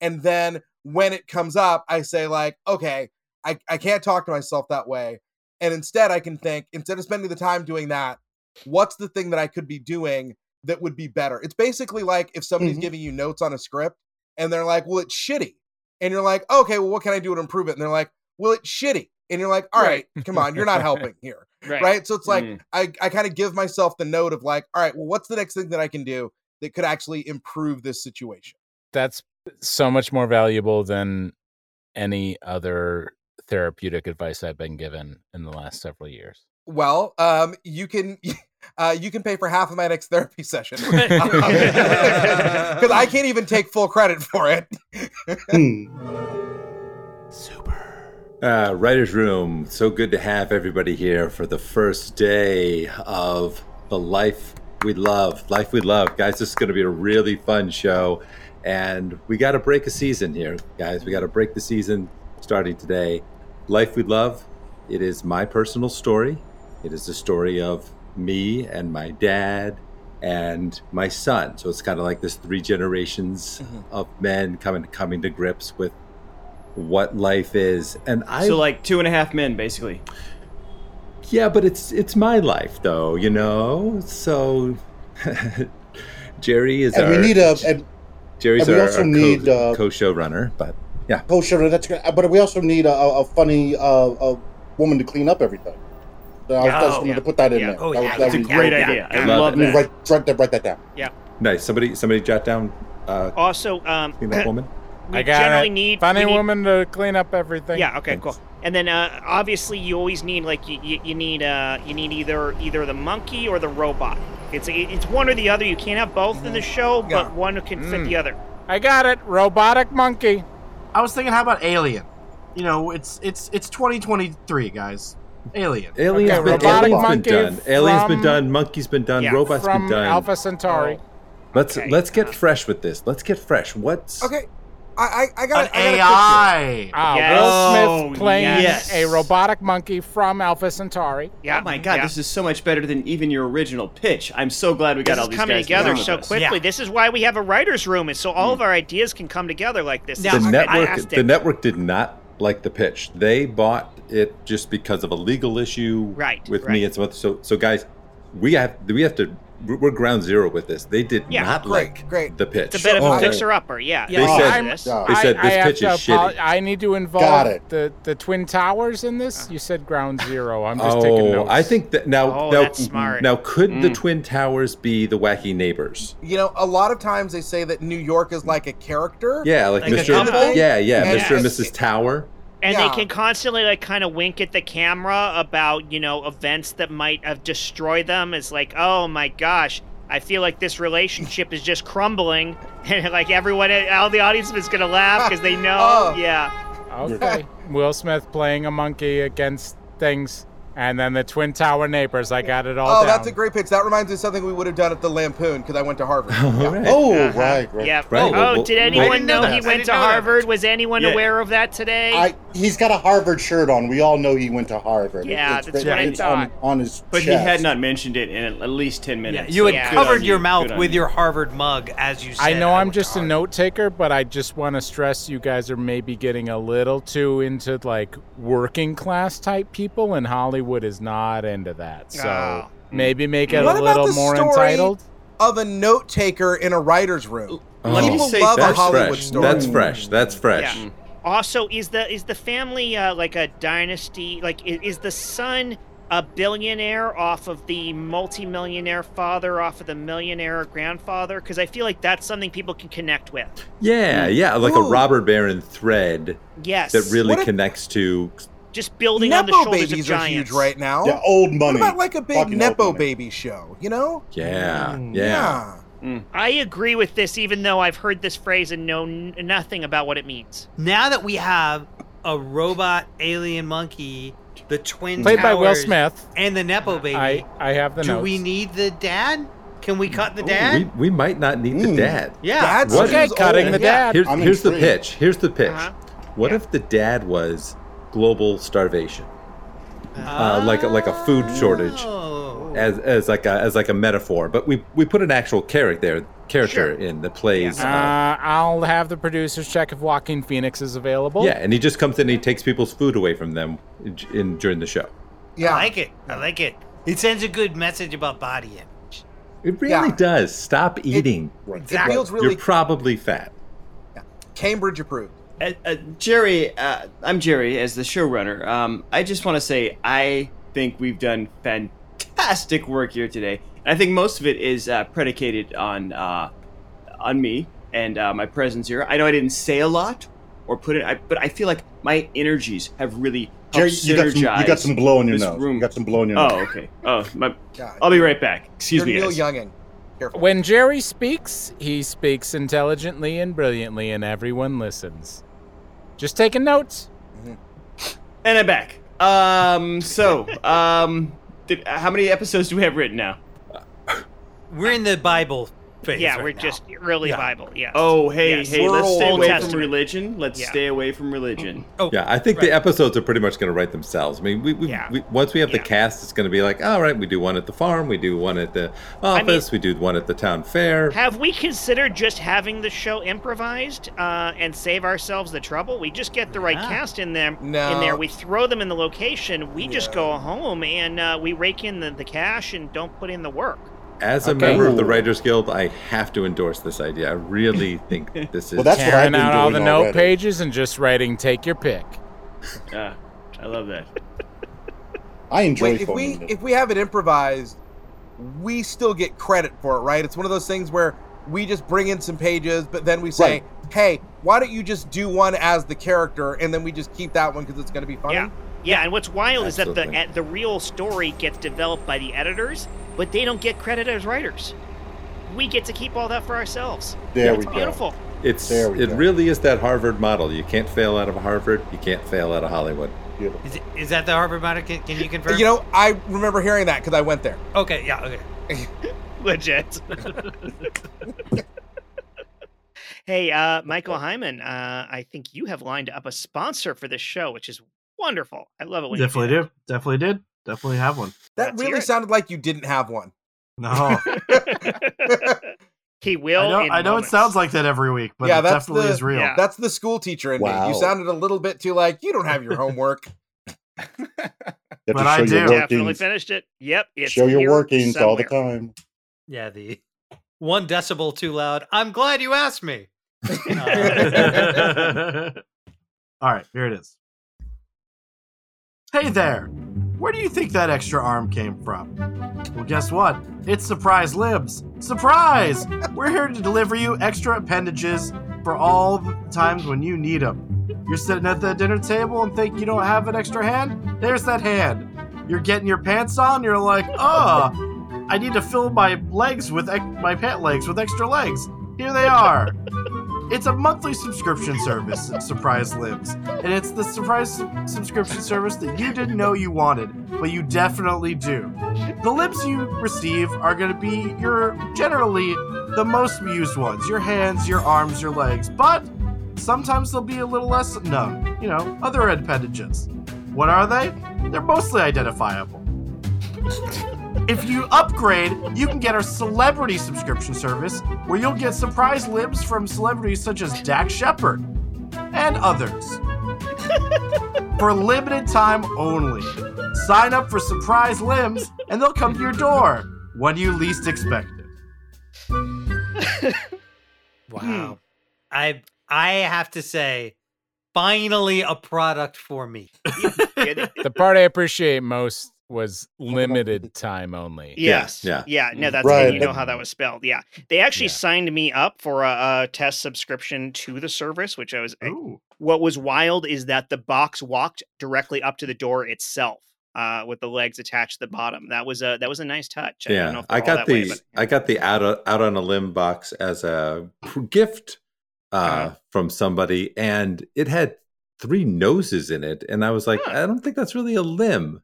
And then when it comes up, I say, like, okay, I, I can't talk to myself that way. And instead, I can think, instead of spending the time doing that, what's the thing that I could be doing that would be better? It's basically like if somebody's Mhm. giving you notes on a script and they're like, well, it's shitty. And you're like, okay, well, what can I do to improve it? And they're like, well, it's shitty. And you're like, all right, come on, you're not helping here right. right? So it's like Mm. I, I kind of give myself the note of like, all right, well, what's the next thing that I can do that could actually improve this situation? that's so much more valuable than any other therapeutic advice i've been given in the last several years Well, um, you can uh, you can pay for half of my next therapy session because I can't even take full credit for it. Hmm. Uh, Writer's Room. So good to have everybody here for the first day of the Life We Love. Life We Love. Guys, this is going to be a really fun show. And we got to break a season here, guys. We got to break the season starting today. Life We Love. It is my personal story. It is the story of me and my dad and my son. So it's kind of like this three generations of men coming coming to grips with what life is. And I So like two and a half men, basically. yeah, but it's it's my life though, you know. So Jerry is and our we need a and Jerry's And we our, also our need, co- uh, co-showrunner, but yeah, sure, that's good. But we also need a, a a funny uh, a woman to clean up everything. So I, was- I just Oh, yeah. to put that in Yeah. there. Oh, that, yeah, that That's a would- great yeah, idea. yeah. I Love love Let me that. write, write that. Write that down. Yeah. Nice. Somebody, somebody, jot down uh, Also, um, clean up woman. we I got generally it. need Funny need- woman to clean up everything. Yeah. Okay. Thanks. Cool. And then uh, obviously you always need like you, you, you need uh you need either either the monkey or the robot. It's it's one or the other. You can't have both in the show, Yeah. but one can fit Mm. the other. I got it. Robotic monkey. I was thinking, how about Alien? You know, it's it's it's 2023, guys. Alien. Alien's Okay, been, robotic Alien's been monkey done. Alien's been done. Monkey's been done. Yeah, Robots From been done. Alpha Centauri. let's Okay. let's get fresh with this. Let's get fresh. What's Okay, I I, I An got I got a AI. Ah, Yes. Will Oh, Smith playing yes. a robotic monkey from Alpha Centauri. Yeah. Oh my god, yeah. this is so much better than even your original pitch. I'm so glad we got This all is these coming guys together so us. quickly. Yeah. This is why we have a writers' room, is so all of our ideas can come together like this. Now, the is network? fantastic. The network did not like the pitch. They bought it just because of a legal issue Right, with right. me and some other. So, so guys, we have we have to. We're we're ground zero with this. They did Yeah. not Great, like great. the pitch. It's a bit of Oh. a fixer-upper. Yeah. They yeah, said- this. They said I, this I have pitch to is shitty. I need to Got involve it. the the twin towers in this. You said ground zero. I'm just taking Oh, notes. I think that now. Oh, now, that's smart. Now, could the Mm. twin towers be the wacky neighbors? You know, a lot of times they say that New York is like a character. Yeah, like, Like Mr. couple? Yeah, yeah, And Mr. and. Mrs. Tower. And Yeah. they can constantly like kind of wink at the camera about, you know, events that might have destroyed them. It's like, oh my gosh, I feel like this relationship is just crumbling. And like everyone, all the audience is going to laugh because they know. Oh. Yeah. Okay. Will Smith playing a monkey against things, and then the twin tower neighbors. I got it all Oh, down. that's a great pitch. That reminds me of something we would have done at the Lampoon because I went to Harvard. Yeah. right. Oh, Uh-huh. right, right. Yeah. Right, Oh, well, well, did anyone know know that. he went to know that. Harvard? Was anyone Yeah. aware of that today? I he's got a Harvard shirt on. We all know he went to Harvard. It- Yeah, it's, that's written- what I it's on, on his But he had not mentioned it in at least 10 Yeah, minutes. you had so Yeah. covered your you, mouth good with your Harvard mug as you said. I know I I'm just a note taker, but I just want to stress you guys are maybe getting a little too into like working class type people, in Hollywood is not into that. So Oh. maybe make it What a little more entitled. Of a note taker in a writer's room. Let me People say love a That's Hollywood fresh. story. That's fresh. That's fresh. Yeah. Also, is the is the family uh, like a dynasty? Like, is, is the son a billionaire off of the multimillionaire father, off of the millionaire grandfather? Because I feel like that's something people can connect with. Yeah, yeah, like Ooh. a robber baron thread Yes, that really What if- connects to. Just building on the shoulders babies of are huge right now. Yeah, old money. What about like a big Fucking Nepo baby show? You know? Yeah, Mm. yeah. I agree with this, even though I've heard this phrase and know n- nothing about what it means. Now that we have a robot alien monkey, the twin Played by Will Smith. and the nepo baby, I I have the do notes. we need the dad? Can we cut the Ooh, dad? we, we might not need the Mm. dad. yeah. Dad What- okay, cutting old. the Yeah. dad. Here's, here's the pitch. Here's the pitch. Uh-huh. What Yeah. if the dad was global starvation, uh, like a, like a food shortage, Oh. as, as like a as like a metaphor? But we we put an actual character character Sure. in the plays. Uh, Uh, I'll have the producers check if Joaquin Phoenix is available. yeah, and he just comes in and he takes people's food away from them in, in during the show. Yeah. I like it. I like it. It sends a good message about body image. It really Yeah. does. Stop eating. Right. It feels really You're probably fat. Cambridge approved. Uh, uh, Jerry, uh, I'm Jerry as the showrunner. Um, I just want to say I think we've done fantastic work here today. And I think most of it is uh, predicated on uh, on me and uh, my presence here. I know I didn't say a lot or put it, I, but I feel like my energies have really Jerry, you got some. You got some blow in your nose. room. You got some blow in your nose. Oh, okay. Oh, my, God. I'll be right back. Excuse You're me, Neil guys. Younging. Careful. When Jerry speaks, he speaks intelligently and brilliantly, and everyone listens. Just taking notes. And I'm back. Um, so, um, did, how many episodes do we have written now? We're in the Bible phase. Yeah, right we're now. just early Yeah. Bible. Yeah. Oh, hey, Yes. hey, let's stay Old away Testament. from religion. Let's Yeah. stay away from religion. Oh, Yeah, I think right. the episodes are pretty much going to write themselves. I mean, we, we, Yeah. we once we have the cast, it's going to be like, all right, we do one at the farm, we do one at the I mean- office, we do one at the town fair. Have we considered just having the show improvised uh, and save ourselves the trouble? We just get the right Yeah. cast in them No. in there. We throw them in the location. We just go home and uh, we rake in the, the cash and don't put in the work. As a Okay. member of the Writers Guild, I have to endorse this idea. I really think this is. Well, that's what I've Tearing been out all the doing note already. pages and just writing "Take your pick." Yeah, I love that. I enjoy Wait, if we it. if we have it improvised, we still get credit for it, right? It's one of those things where we just bring in some pages, but then we say, Right. "Hey, why don't you just do one as the character, and then we just keep that one because it's going to be funny." Yeah. Yeah, and what's wild is that the the real story gets developed by the editors, but they don't get credit as writers. We get to keep all that for ourselves. There it's we go. beautiful. It's There we it go. really is that Harvard model. You can't fail out of Harvard. You can't fail out of Hollywood. Beautiful. Is, it, is that the Harvard model? Can, can you confirm? You know, I remember hearing that because I went there. Okay. Yeah. Okay. Legit. hey, uh, Michael Heiman, uh, I think you have lined up a sponsor for this show, which is wonderful. I love it when Definitely you do. Definitely did. Definitely have one. That Let's really it. sounded like you didn't have one. No, he will. I know. in I know it sounds like that every week, but Yeah, it that's definitely the- is real. Yeah. That's the school teacher in me. You sounded a little bit too like you don't have your homework. You have But to I show your do. Definitely workings. finished it. Yep. It's Show your here workings all the time. Yeah. The one decibel too loud. I'm glad you asked me. Uh, all right, here it is. Hey there! Where do you think that extra arm came from? Well, guess what? It's Surprise Limbs. Surprise! We're here to deliver you extra appendages for all the times when you need them. You're sitting at the dinner table and think you don't have an extra hand? There's that hand. You're getting your pants on, you're like, oh, I need to fill my legs with my pant legs with extra legs. Here they are. It's a monthly subscription service, Surprise Limbs. And it's the surprise subscription service that you didn't know you wanted, but you definitely do. The libs you receive are going to be your generally the most used ones your hands, your arms, your legs, but sometimes they'll be a little less known. You know, other appendages. What are they? They're mostly identifiable. If you upgrade, you can get our celebrity subscription service where you'll get surprise limbs from celebrities such as Dax Shepard and others. for limited time only. Sign up for surprise limbs and they'll come to your door when you least expect it. Wow. I I have to say, finally a product for me. The part I appreciate most was limited time only. Yes. yeah. Yeah. No, that's Right. you know how that was spelled. Yeah. They actually Yeah. signed me up for a, a test subscription to the service, which I was. Ooh. What was wild is that the box walked directly up to the door itself, uh, with the legs attached to the bottom. That was a that was a nice touch. I don't know Yeah, if I got that way, the but- I got the out of, out on a limb box as a gift uh, Uh-huh. from somebody, and it had three noses in it, and I was like, Huh. I don't think that's really a limb.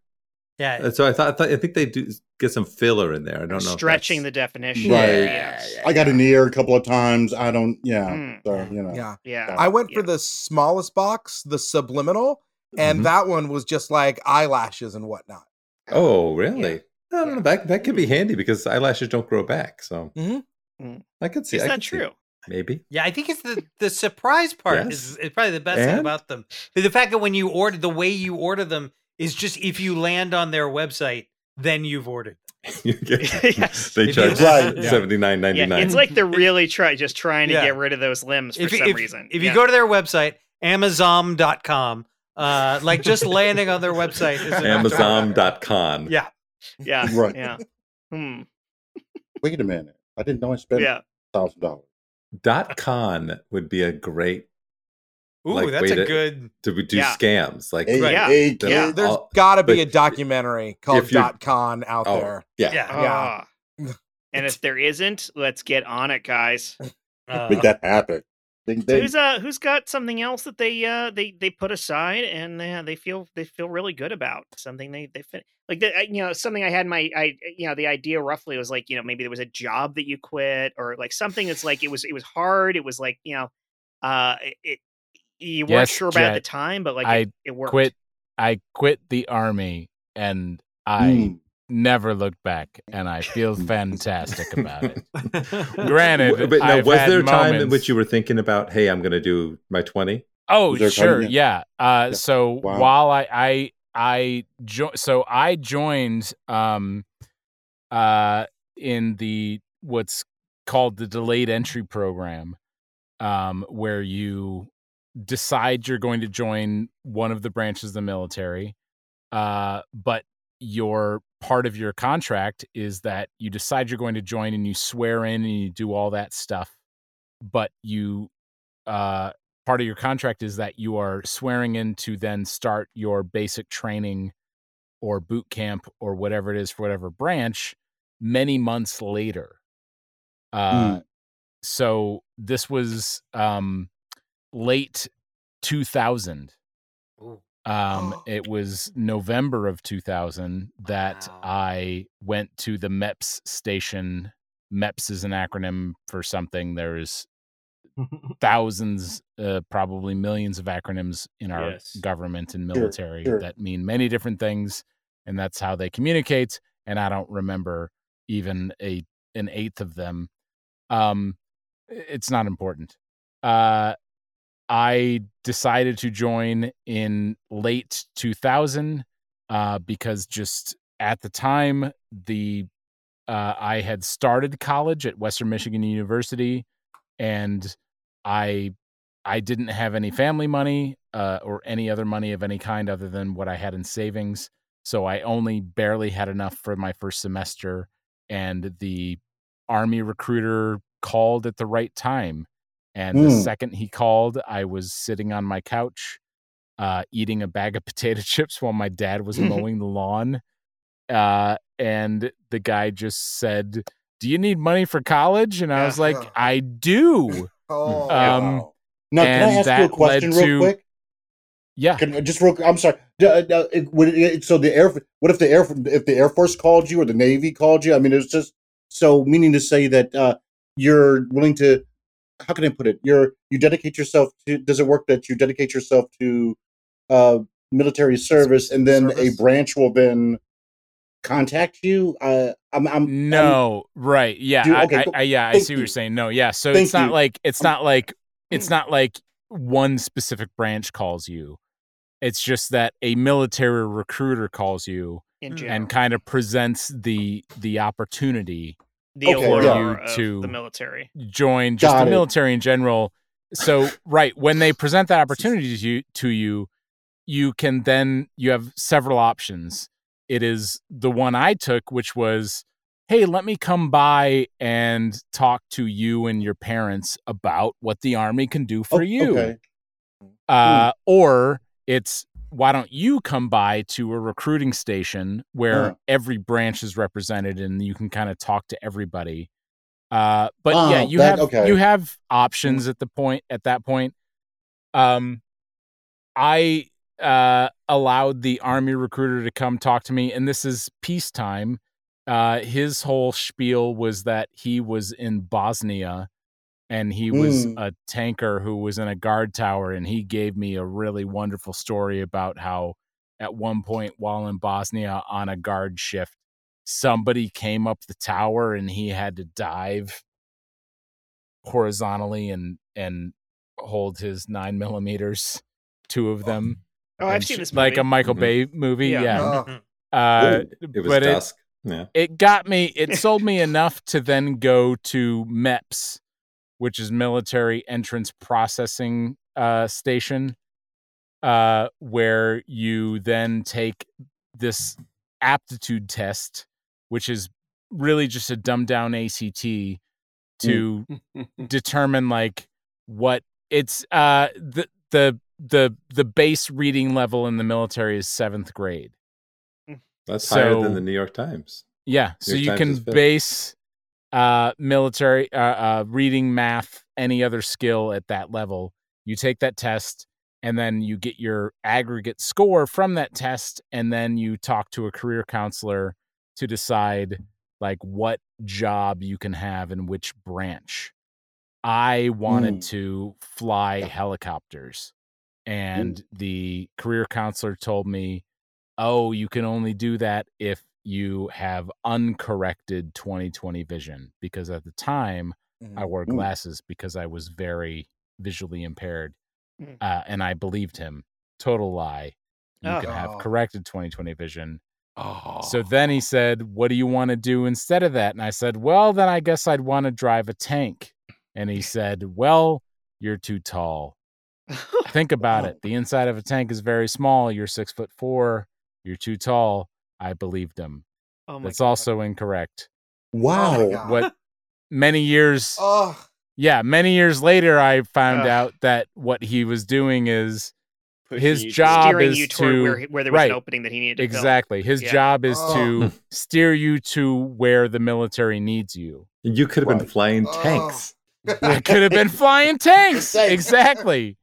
Yeah. So I thought, I thought I think they do get some filler in there. I don't know. stretching the definition. Right. Yes. I got an ear a couple of times. I don't. Yeah. Mm. So you know. Yeah. Yeah. I went for the smallest box, the subliminal, and Mhm. that one was just like eyelashes and whatnot. Oh, really? I don't Yeah. know. That that could be handy because eyelashes don't grow back. So Mhm. Mm. I could see. Is I that could see- true? Maybe. Yeah, I think it's the the surprise part Yes. is, is probably the best thing about them. The fact that when you order the way you order them is just if you land on their website, then you've ordered. Yes. They charge Right. Yeah. seventy nine ninety Yeah, it's like they're really try just trying to Yeah. get rid of those limbs for if, some if, reason. if Yeah. you go to their website, Amazon.com, uh, like just landing on their website is enough to- Amazon.com. Yeah. yeah, Right. yeah, hmm. Wait a minute. I didn't know I spent yeah. thousand dollars. Dot con would be a great Ooh, Like, that's a a- good. to do Yeah. scams. Like Hey, Right. Yeah. hey, The- Yeah. kid. There's all- got to be a documentary called Dot Con out oh, there. yeah. Yeah. Ah. and if there isn't, let's get on it, guys. Uh, Make that happen. Ding, So ding. who's uh who's got something else that they uh they they put aside and they they feel they feel really good about something they they fin- like the, I- you know something I had my I you know the idea roughly was like you know maybe there was a job that you quit or like something that's like it was it was hard it was like you know uh it, it you weren't Yes, sure about it at the time but like I it, it worked Quit. I quit the army and I Mm. never looked back, and I feel fantastic about it. Granted, but now, I've was had there a time in which you were thinking about, hey, I'm going to do my 20? Oh, Was there a time sure, yeah. Uh, Yeah. so Wow. while I I I jo- so I joined um uh in the what's called the delayed entry program, um, where you decide you're going to join one of the branches of the military, uh, but your part of your contract is that you decide you're going to join and you swear in and you do all that stuff, but you uh, part of your contract is that you are swearing in to then start your basic training or boot camp or whatever it is for whatever branch many months later. Uh, So this was um, late 2000. Ooh. Um, it was November of 2000 that Wow. I went to the MEPS station. MEPS is an acronym for something. There's thousands, uh, probably millions of acronyms in our Yes. government and Sure, military sure. that mean many different things, and that's how they communicate. And I don't remember even a an eighth of them. Um, it's not important. Uh, I decided to join in late 2000 uh, because just at the time the uh, I had started college at Western Michigan University, and I I didn't have any family money uh, or any other money of any kind other than what I had in savings. So I only barely had enough for my first semester, and the army recruiter called at the right time. And the Hmm. second he called, I was sitting on my couch, uh, eating a bag of potato chips while my dad was mowing the lawn. Uh, and the guy just said, "Do you need money for college?" And I was like, "I do." Oh, Um, wow. Now, can I And ask you a question real to- quick? Yeah. Can, just real. I'm sorry. Uh, uh, it- would it- so the air. What if the air if the Air Force called you or the Navy called you? I mean, it's just so meaning to say that uh, you're willing to. How can I put it? You're you dedicate yourself to. Does it work that you dedicate yourself to uh, military service, and then Service. a branch will then contact you? Uh, I'm. I'm I'm- No, right. Yeah. Do- I, okay, I, go- I, yeah, I thank see what you're saying. No, yeah. So Thank it's not you. like it's not like it's not like one specific branch calls you. It's just that a military recruiter calls you in Mm. general. and kind of presents the the opportunity the Okay, allure yeah. of To- the military. join just Got the it. military in general. So right when they present that opportunity to you, to you, you can then you have several options. It is the one I took, which was, hey, let me come by and talk to you and your parents about what the army can do for Oh, you. Okay. Uh, or it's why don't you come by to a recruiting station where every branch is represented and you can kind of talk to everybody. Uh, but Oh, yeah, you that- have okay. you have options at the point at that point. Um, I uh, allowed the army recruiter to come talk to me, and this is peacetime. Uh, his whole spiel was that he was in Bosnia and he was Mm. a tanker who was in a guard tower and he gave me a really wonderful story about how at one point while in Bosnia on a guard shift somebody came up the tower and he had to dive horizontally and and hold his nine millimeters two of them Oh, I've seen sh- this like a michael Mhm. bay movie Yeah. yeah, Oh, Uh, It was but it, dusk. yeah. it got me it sold me enough to then go to meps which is military entrance processing uh, station uh, where you then take this aptitude test which is really just a dumbed down act to determine like what it's uh the the the the base reading level in the military is seventh grade That's higher So- than the New York Times. Yeah, so New you York can Times is fifth. base uh, military uh, uh, reading, math, any other skill at that level. You take that test, and then you get your aggregate score from that test, and then you talk to a career counselor to decide like what job you can have in which branch. I wanted Mm. to fly helicopters, and the career counselor told me oh, you can only do that if you have uncorrected 2020 vision. Because at the time, I wore glasses because I was very visually impaired. Mm. Uh, and I believed him. Total lie. You Oh. can have corrected 2020 vision. Oh. So then he said, What do you want to do instead of that? And I said, Well, then I guess I'd want to drive a tank. And he said, Well, you're too tall. Think about it. The inside of a tank is very small. You're six foot four. You're too tall. I believed him. oh my That's God. also incorrect. Wow. Oh. What many years Oh, yeah, many years later I found Ugh. out that what he was doing is Pushing his job is you to- where, where there was right. an opening that he needed to fill. exactly. His Yeah. job is Oh. to steer you to where the military needs you. You could have been flying tanks. It could have been flying tanks. Tanks. exactly.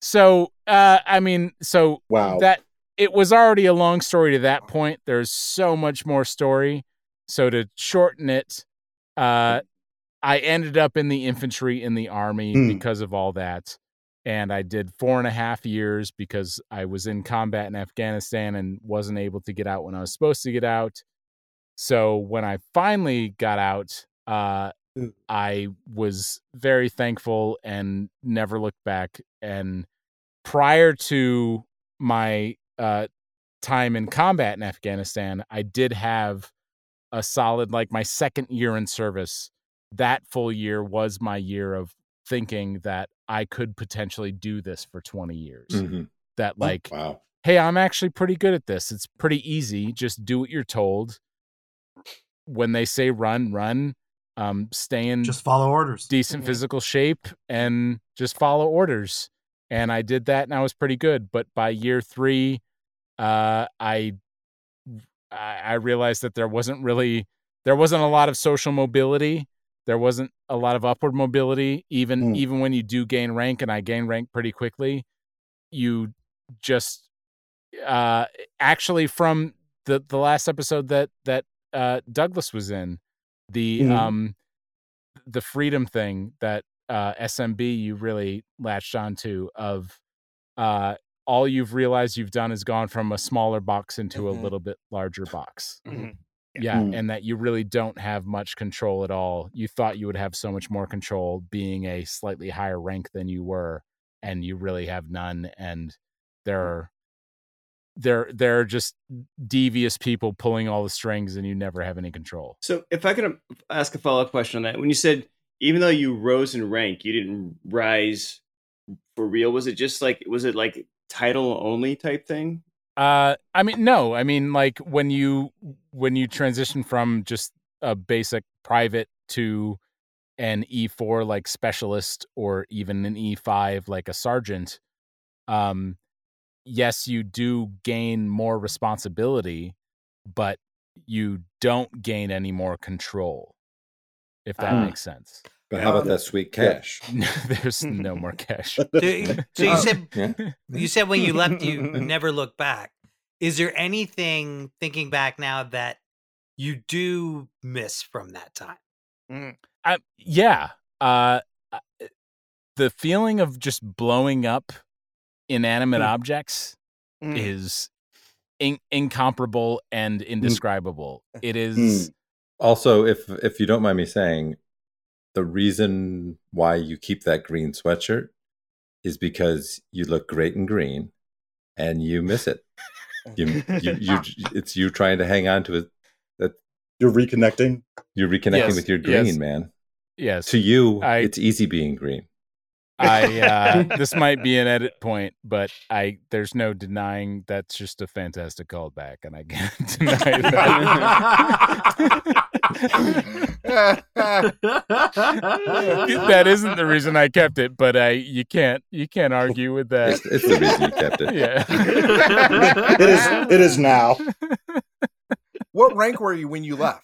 So, uh, I mean, so Wow. that it was already a long story to that point. There's so much more story. So to shorten it, uh, I ended up in the infantry in the army Hmm. because of all that. And I did four and a half years because I was in combat in Afghanistan and wasn't able to get out when I was supposed to get out. So when I finally got out, uh, Mm. I was very thankful and never looked back. And prior to my uh, time in combat in Afghanistan, I did have a solid, like my second year in service. That full year was my year of thinking that I could potentially do this for 20 years. Mhm. That, like, Wow. hey, I'm actually pretty good at this. It's pretty easy. Just do what you're told. When they say run, run. Um, stay in Just follow orders. decent Mhm. physical shape and just follow orders. And I did that, and I was pretty good. But by year three, uh, I I realized that there wasn't really there wasn't a lot of social mobility. There wasn't a lot of upward mobility. Even Hmm. even when you do gain rank, and I gained rank pretty quickly, you just uh actually from the the last episode that that uh Douglas was in the Mhm. um the freedom thing that uh SMB you really latched onto of uh all you've realized you've done is gone from a smaller box into a Mhm. little bit larger box. Mhm. Yeah, Mm. and that you really don't have much control at all. You thought you would have so much more control being a slightly higher rank than you were, and you really have none. And there are there there are just devious people pulling all the strings, and you never have any control. So, if I could um, ask a follow up question on that, when you said even though you rose in rank, you didn't rise for real. Was it just like was it like title only type thing? Uh, I mean, no, I mean, like when you when you transition from just a basic private to an E4 like specialist or even an E5 like a sergeant, um, yes, you do gain more responsibility, but you don't gain any more control. If that Ah. makes sense. But how about that sweet cash? There's no more cash. So, so you said Yeah. you said when you left you never look back. Is there anything thinking back now that you do miss from that time? Mm. I, yeah. Uh, uh, the feeling of just blowing up inanimate Mm. objects Mm. is in- incomparable and indescribable. It is. Mm. Also, if if you don't mind me saying, the reason why you keep that green sweatshirt is because you look great in green, and you miss it. You, you, you it's you trying to hang on to it. That You're reconnecting. you're reconnecting Yes, with your green, yes. man. Yes. To you, I- it's easy being green. I uh this might be an edit point, but I there's no denying that's just a fantastic callback, and I can't deny that. that isn't the reason I kept it, but I you can't you can't argue with that. It's, it's the reason you kept it. Yeah. It is. It is now. what rank were you when you left?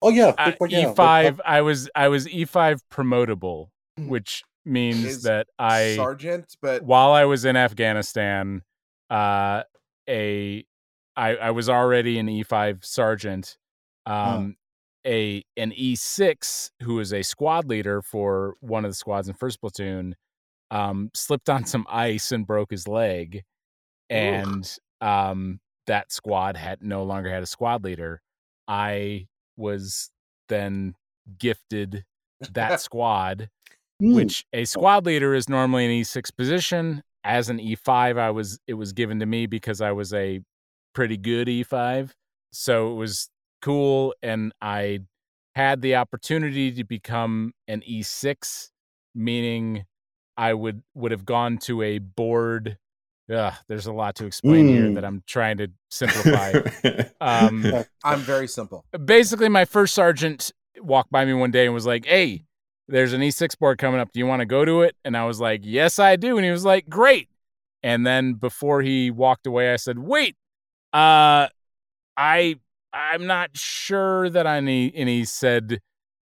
Oh yeah. Uh, yeah. E5 I was I was E5 promotable, which means Is that I Sergeant, but while I was in Afghanistan, uh, a I, I was already an E5 sergeant. Um, a an E6 who was a squad leader for one of the squads in first platoon, um, slipped on some ice and broke his leg, and um, that squad had no longer had a squad leader. I was then gifted that squad Hmm. which a squad leader is normally an E6 position. As an E5, I was it was given to me because I was a pretty good E5. so it was cool, and I had the opportunity to become an E6, meaning I would would have gone to a board. Ugh, there's a lot to explain here Mm. that I'm trying to simplify. um, I'm very simple. basically my first sergeant walked by me one day and was like hey there's an e6 board coming up do you want to go to it and i was like yes i do and he was like great and then before he walked away i said wait uh i i'm not sure that i need and he said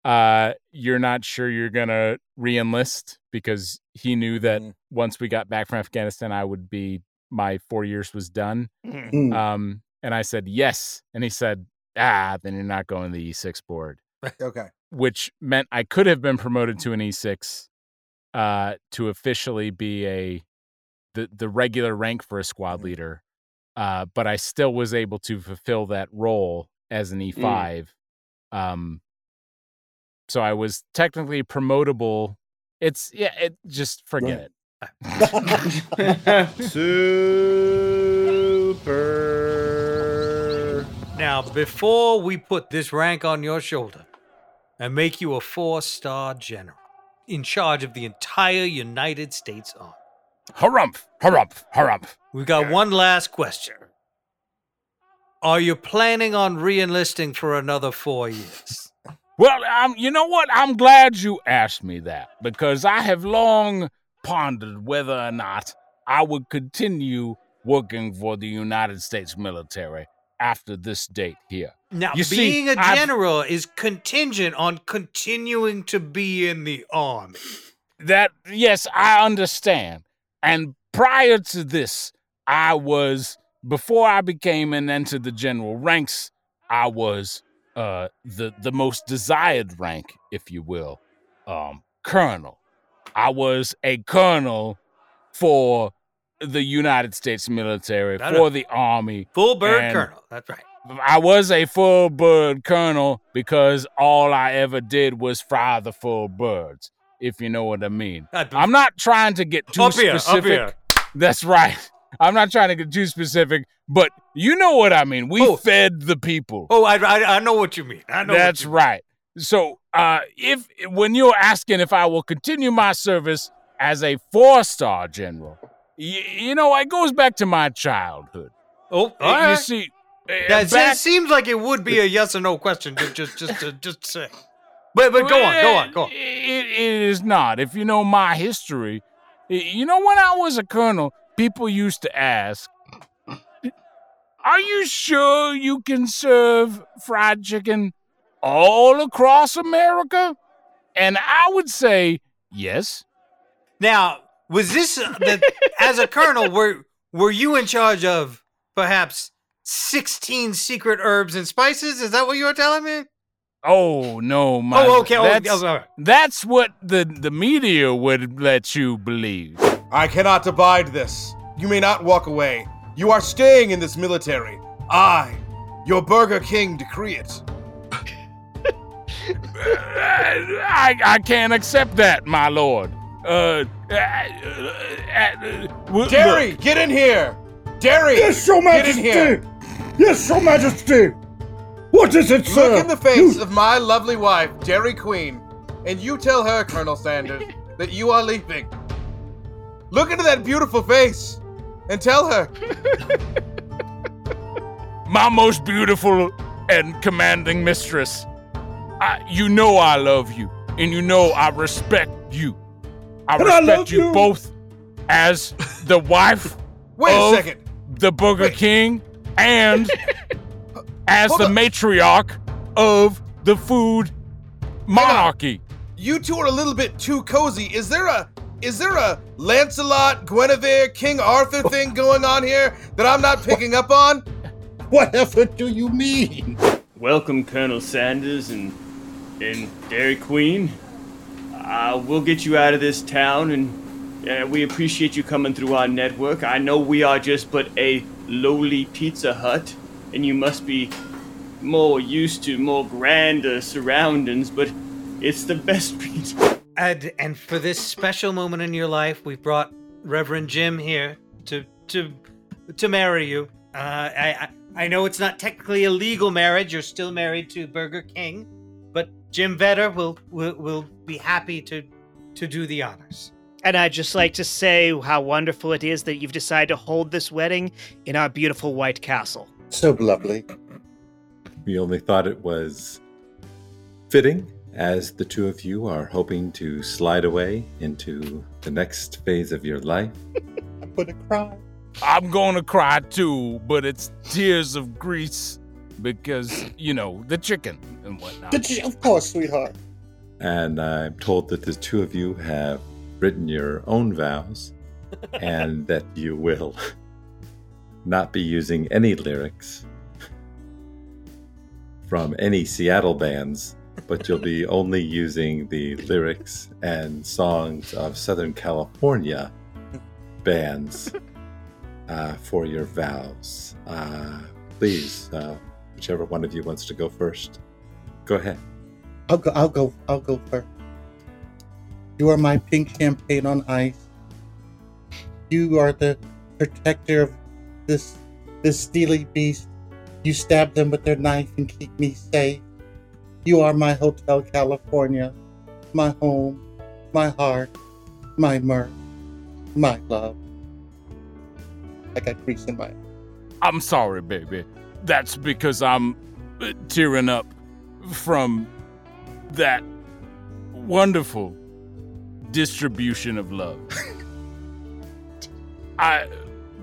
uh you're not sure you're gonna re-enlist because he knew that Mm. once we got back from afghanistan i would be my four years was done Mm. Mm. um, and I said, yes. And he said, ah, then you're not going to the E6 board, Okay. which meant I could have been promoted to an E6 uh, to officially be a the, the regular rank for a squad leader. Uh, but I still was able to fulfill that role as an E5. Um, so I was technically promotable. It's yeah, it just forget Right. it. Super. Now, before we put this rank on your shoulder and make you a four star general in charge of the entire United States Army, Harumph, harumph, harumph. we've got one last question. Are you planning on re enlisting for another four years? Well, um, you know what? I'm glad you asked me that because I have long pondered whether or not I would continue working for the United States military after this date here. Now, You see, being a I've- general is contingent on continuing to be in the army. That, yes, I understand. And prior to this, I was, before I became and entered the general ranks, I was uh, the, the most desired rank, if you will, um, colonel. I was a colonel for the United States military, Got for the army. Full bird colonel. That's right. I was a full bird colonel because all I ever did was fry the full birds, if you know what I mean. I'm not trying to get too here, specific. That's right. I'm not trying to get too specific, but you know what I mean. We Oh. fed the people. Oh, I, I, I know what you mean. I know. That's what you mean. right. So, uh, if when you're asking if I will continue my service as a four-star general, y- you know, it goes back to my childhood. Oh, all You right. see, That back- seems like it would be a yes or no question. Just, just, just, to, just say. But, but go on, go on, go on. It, it is not. If you know my history, you know when I was a colonel, people used to ask, "Are you sure you can serve fried chicken all across America?" And I would say, "Yes." Now, was this uh, the, as a colonel? Were were you in charge of perhaps sixteen secret herbs and spices? Is that what you were telling me? Oh no, my. oh, okay. Oh, That's, okay, that's what the the media would let you believe. I cannot abide this. You may not walk away. You are staying in this military. I, your Burger King, decree it. I, I can't accept that, my lord. Uh, uh, uh, uh, w- Derry, get in here. Derry, Yes, Your get in here. Majesty! Yes, Your Majesty! What is it, sir? Look in the face of my lovely wife, Dairy Queen, and you tell her, Colonel Sanders, that you are leaving. Look into that beautiful face and tell her. my most beautiful and commanding mistress. I, you know I love you, and you know I respect you. I And I respect love you you. both as the wife Wait a second. the Burger Wait. King and as Hold the on. matriarch of the food monarchy. You two are a little bit too cozy. Is there a is there a Lancelot, Guinevere, King Arthur thing going on here that I'm not picking up on? Whatever do you mean? Welcome, Colonel Sanders and and Dairy Queen. Uh, we'll get you out of this town, and uh, we appreciate you coming through our network. I know we are just but a lowly Pizza Hut, and you must be more used to more grander surroundings, but it's the best pizza. And and for this special moment in your life, we've brought Reverend Jim here to to to marry you. Uh, I, I I know it's not technically a legal marriage. You're still married to Burger King, but Jim Vedder will will, will be happy to to do the honors. And I'd just like to say how wonderful it is that you've decided to hold this wedding in our beautiful White Castle. So lovely. We only thought it was fitting as the two of you are hoping to slide away into the next phase of your life. I'm gonna cry. I'm gonna cry too, but it's tears of grease because you know the chicken and whatnot. Did you- Of course, sweetheart. And I'm told that the two of you have written your own vows and that you will not be using any lyrics from any Seattle bands, but you'll be only using the lyrics and songs of Southern California bands uh, for your vows. Uh, please, uh, whichever one of you wants to go first, go ahead. I'll go. I'll go. I'll go first. You are my pink champagne on ice. You are the protector of this this steely beast. You stab them with their knife and keep me safe. You are my Hotel California, my home, my heart, my mirth, my love. I got grease in my. I'm sorry, baby. That's because I'm tearing up from that wonderful distribution of love. I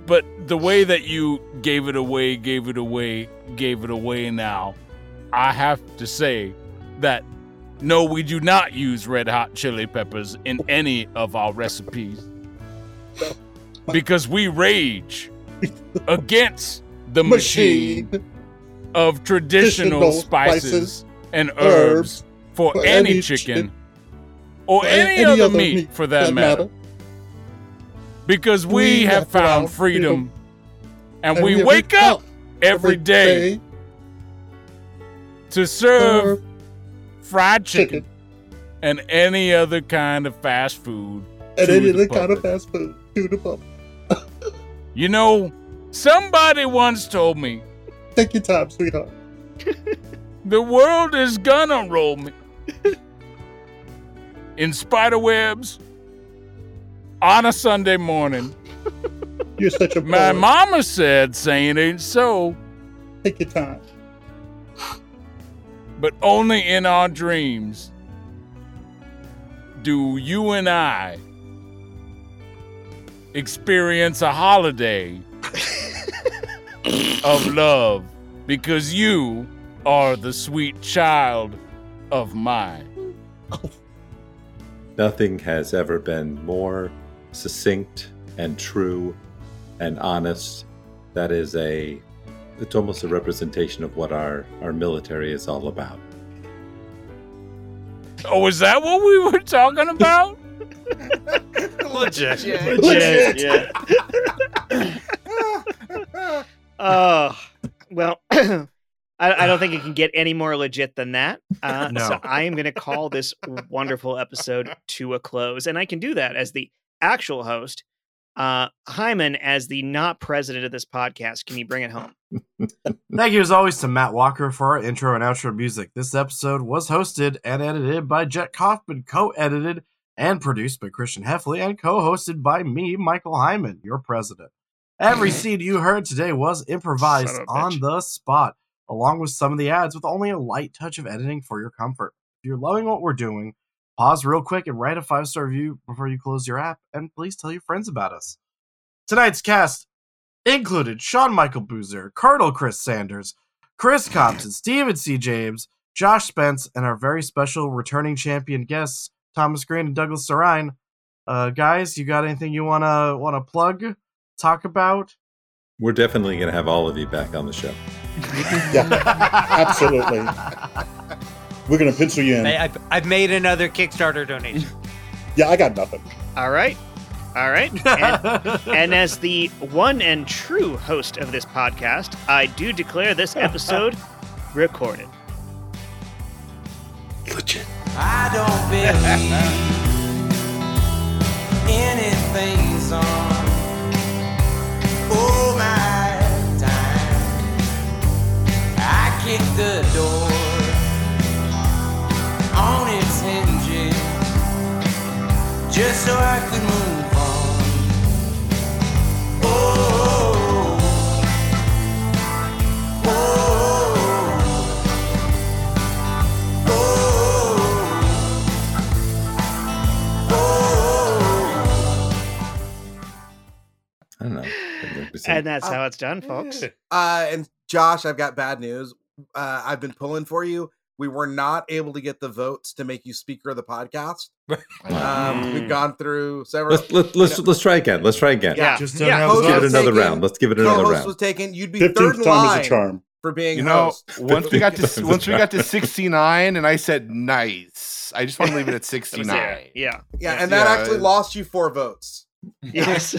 but the way that you gave it away, gave it away, gave it away now, I have to say that no, we do not use red hot chili peppers in any of our recipes. Because we rage against the machine of traditional Traditional spices, spices, and herbs herbs for, for any, any chicken chicken, or any, any other, other meat, meat for that, matter. Because we, We have have found found freedom, and, And we, we wake up every day, to serve serve fried chicken, chicken and any other kind of fast food. and any other kind of fast food to the public. You know, somebody once told me Take your time, sweetheart. the world is gonna roll me in spider webs on a Sunday morning. You're such a My boy. mama said saying ain't so, Take your time. but only in our dreams do you and I experience a holiday of love because you are the sweet child of mine. Oh. Nothing has ever been more succinct and true and honest. That is a it's almost a representation of what our, our military is all about. Oh, is that what we were talking about? Legit. Legit. yeah. Oh, well, I, I don't think it can get any more legit than that. Uh, No. So I am going to call this wonderful episode to a close. And I can do that as the actual host. Uh, Heiman, as the not president of this podcast, can you bring it home? Thank you as always to Matt Walker for our intro and outro music. This episode was hosted and edited by Jet Kaufman, co-edited and produced by Christian Heffley, and co-hosted by me, Michael Heiman, your president. Every scene you heard today was improvised Son of a on bitch. the spot, along with some of the ads with only a light touch of editing for your comfort. If you're loving what we're doing, pause real quick and write a five-star review before you close your app, and please tell your friends about us. Tonight's cast included Sean Michael Boozer, Colonel Chris Sanders, Chris Compton, Stephen C. James, Josh Spence, and our very special returning champion guests, Thomas Greene and Douglas Sarine. Uh, guys, you got anything you wanna wanna plug, talk about? We're definitely to have all of you back on the show. Yeah, absolutely. We're gonna pencil you in. I, I've, I've made another Kickstarter donation. Yeah, I got nothing. All right. All right. And, and as the one and true host of this podcast, I do declare this episode recorded. Legit. I don't believe anything's on. Oh my kick the door on its hinges just so I could move on. Oh. oh, oh, oh. I don't know. And that's how it's done, folks. Uh, and Josh, I've got bad news. Uh, I've been pulling for you. We were not able to get the votes to make you speaker of the podcast. Um, we've gone through several. Let's let's let's, let's try again. Let's try again. Yeah. Just Yeah. don't Let's give it another was round. Let's give it another Co-host round. was taken. You'd be third Fifteenth in time is line a charm. for being You know, host. once we got to once we got to 69 and I said nice. I just want to leave it at That was it. 69. Yeah. Yeah, and that Yeah, actually lost you four votes. Yes.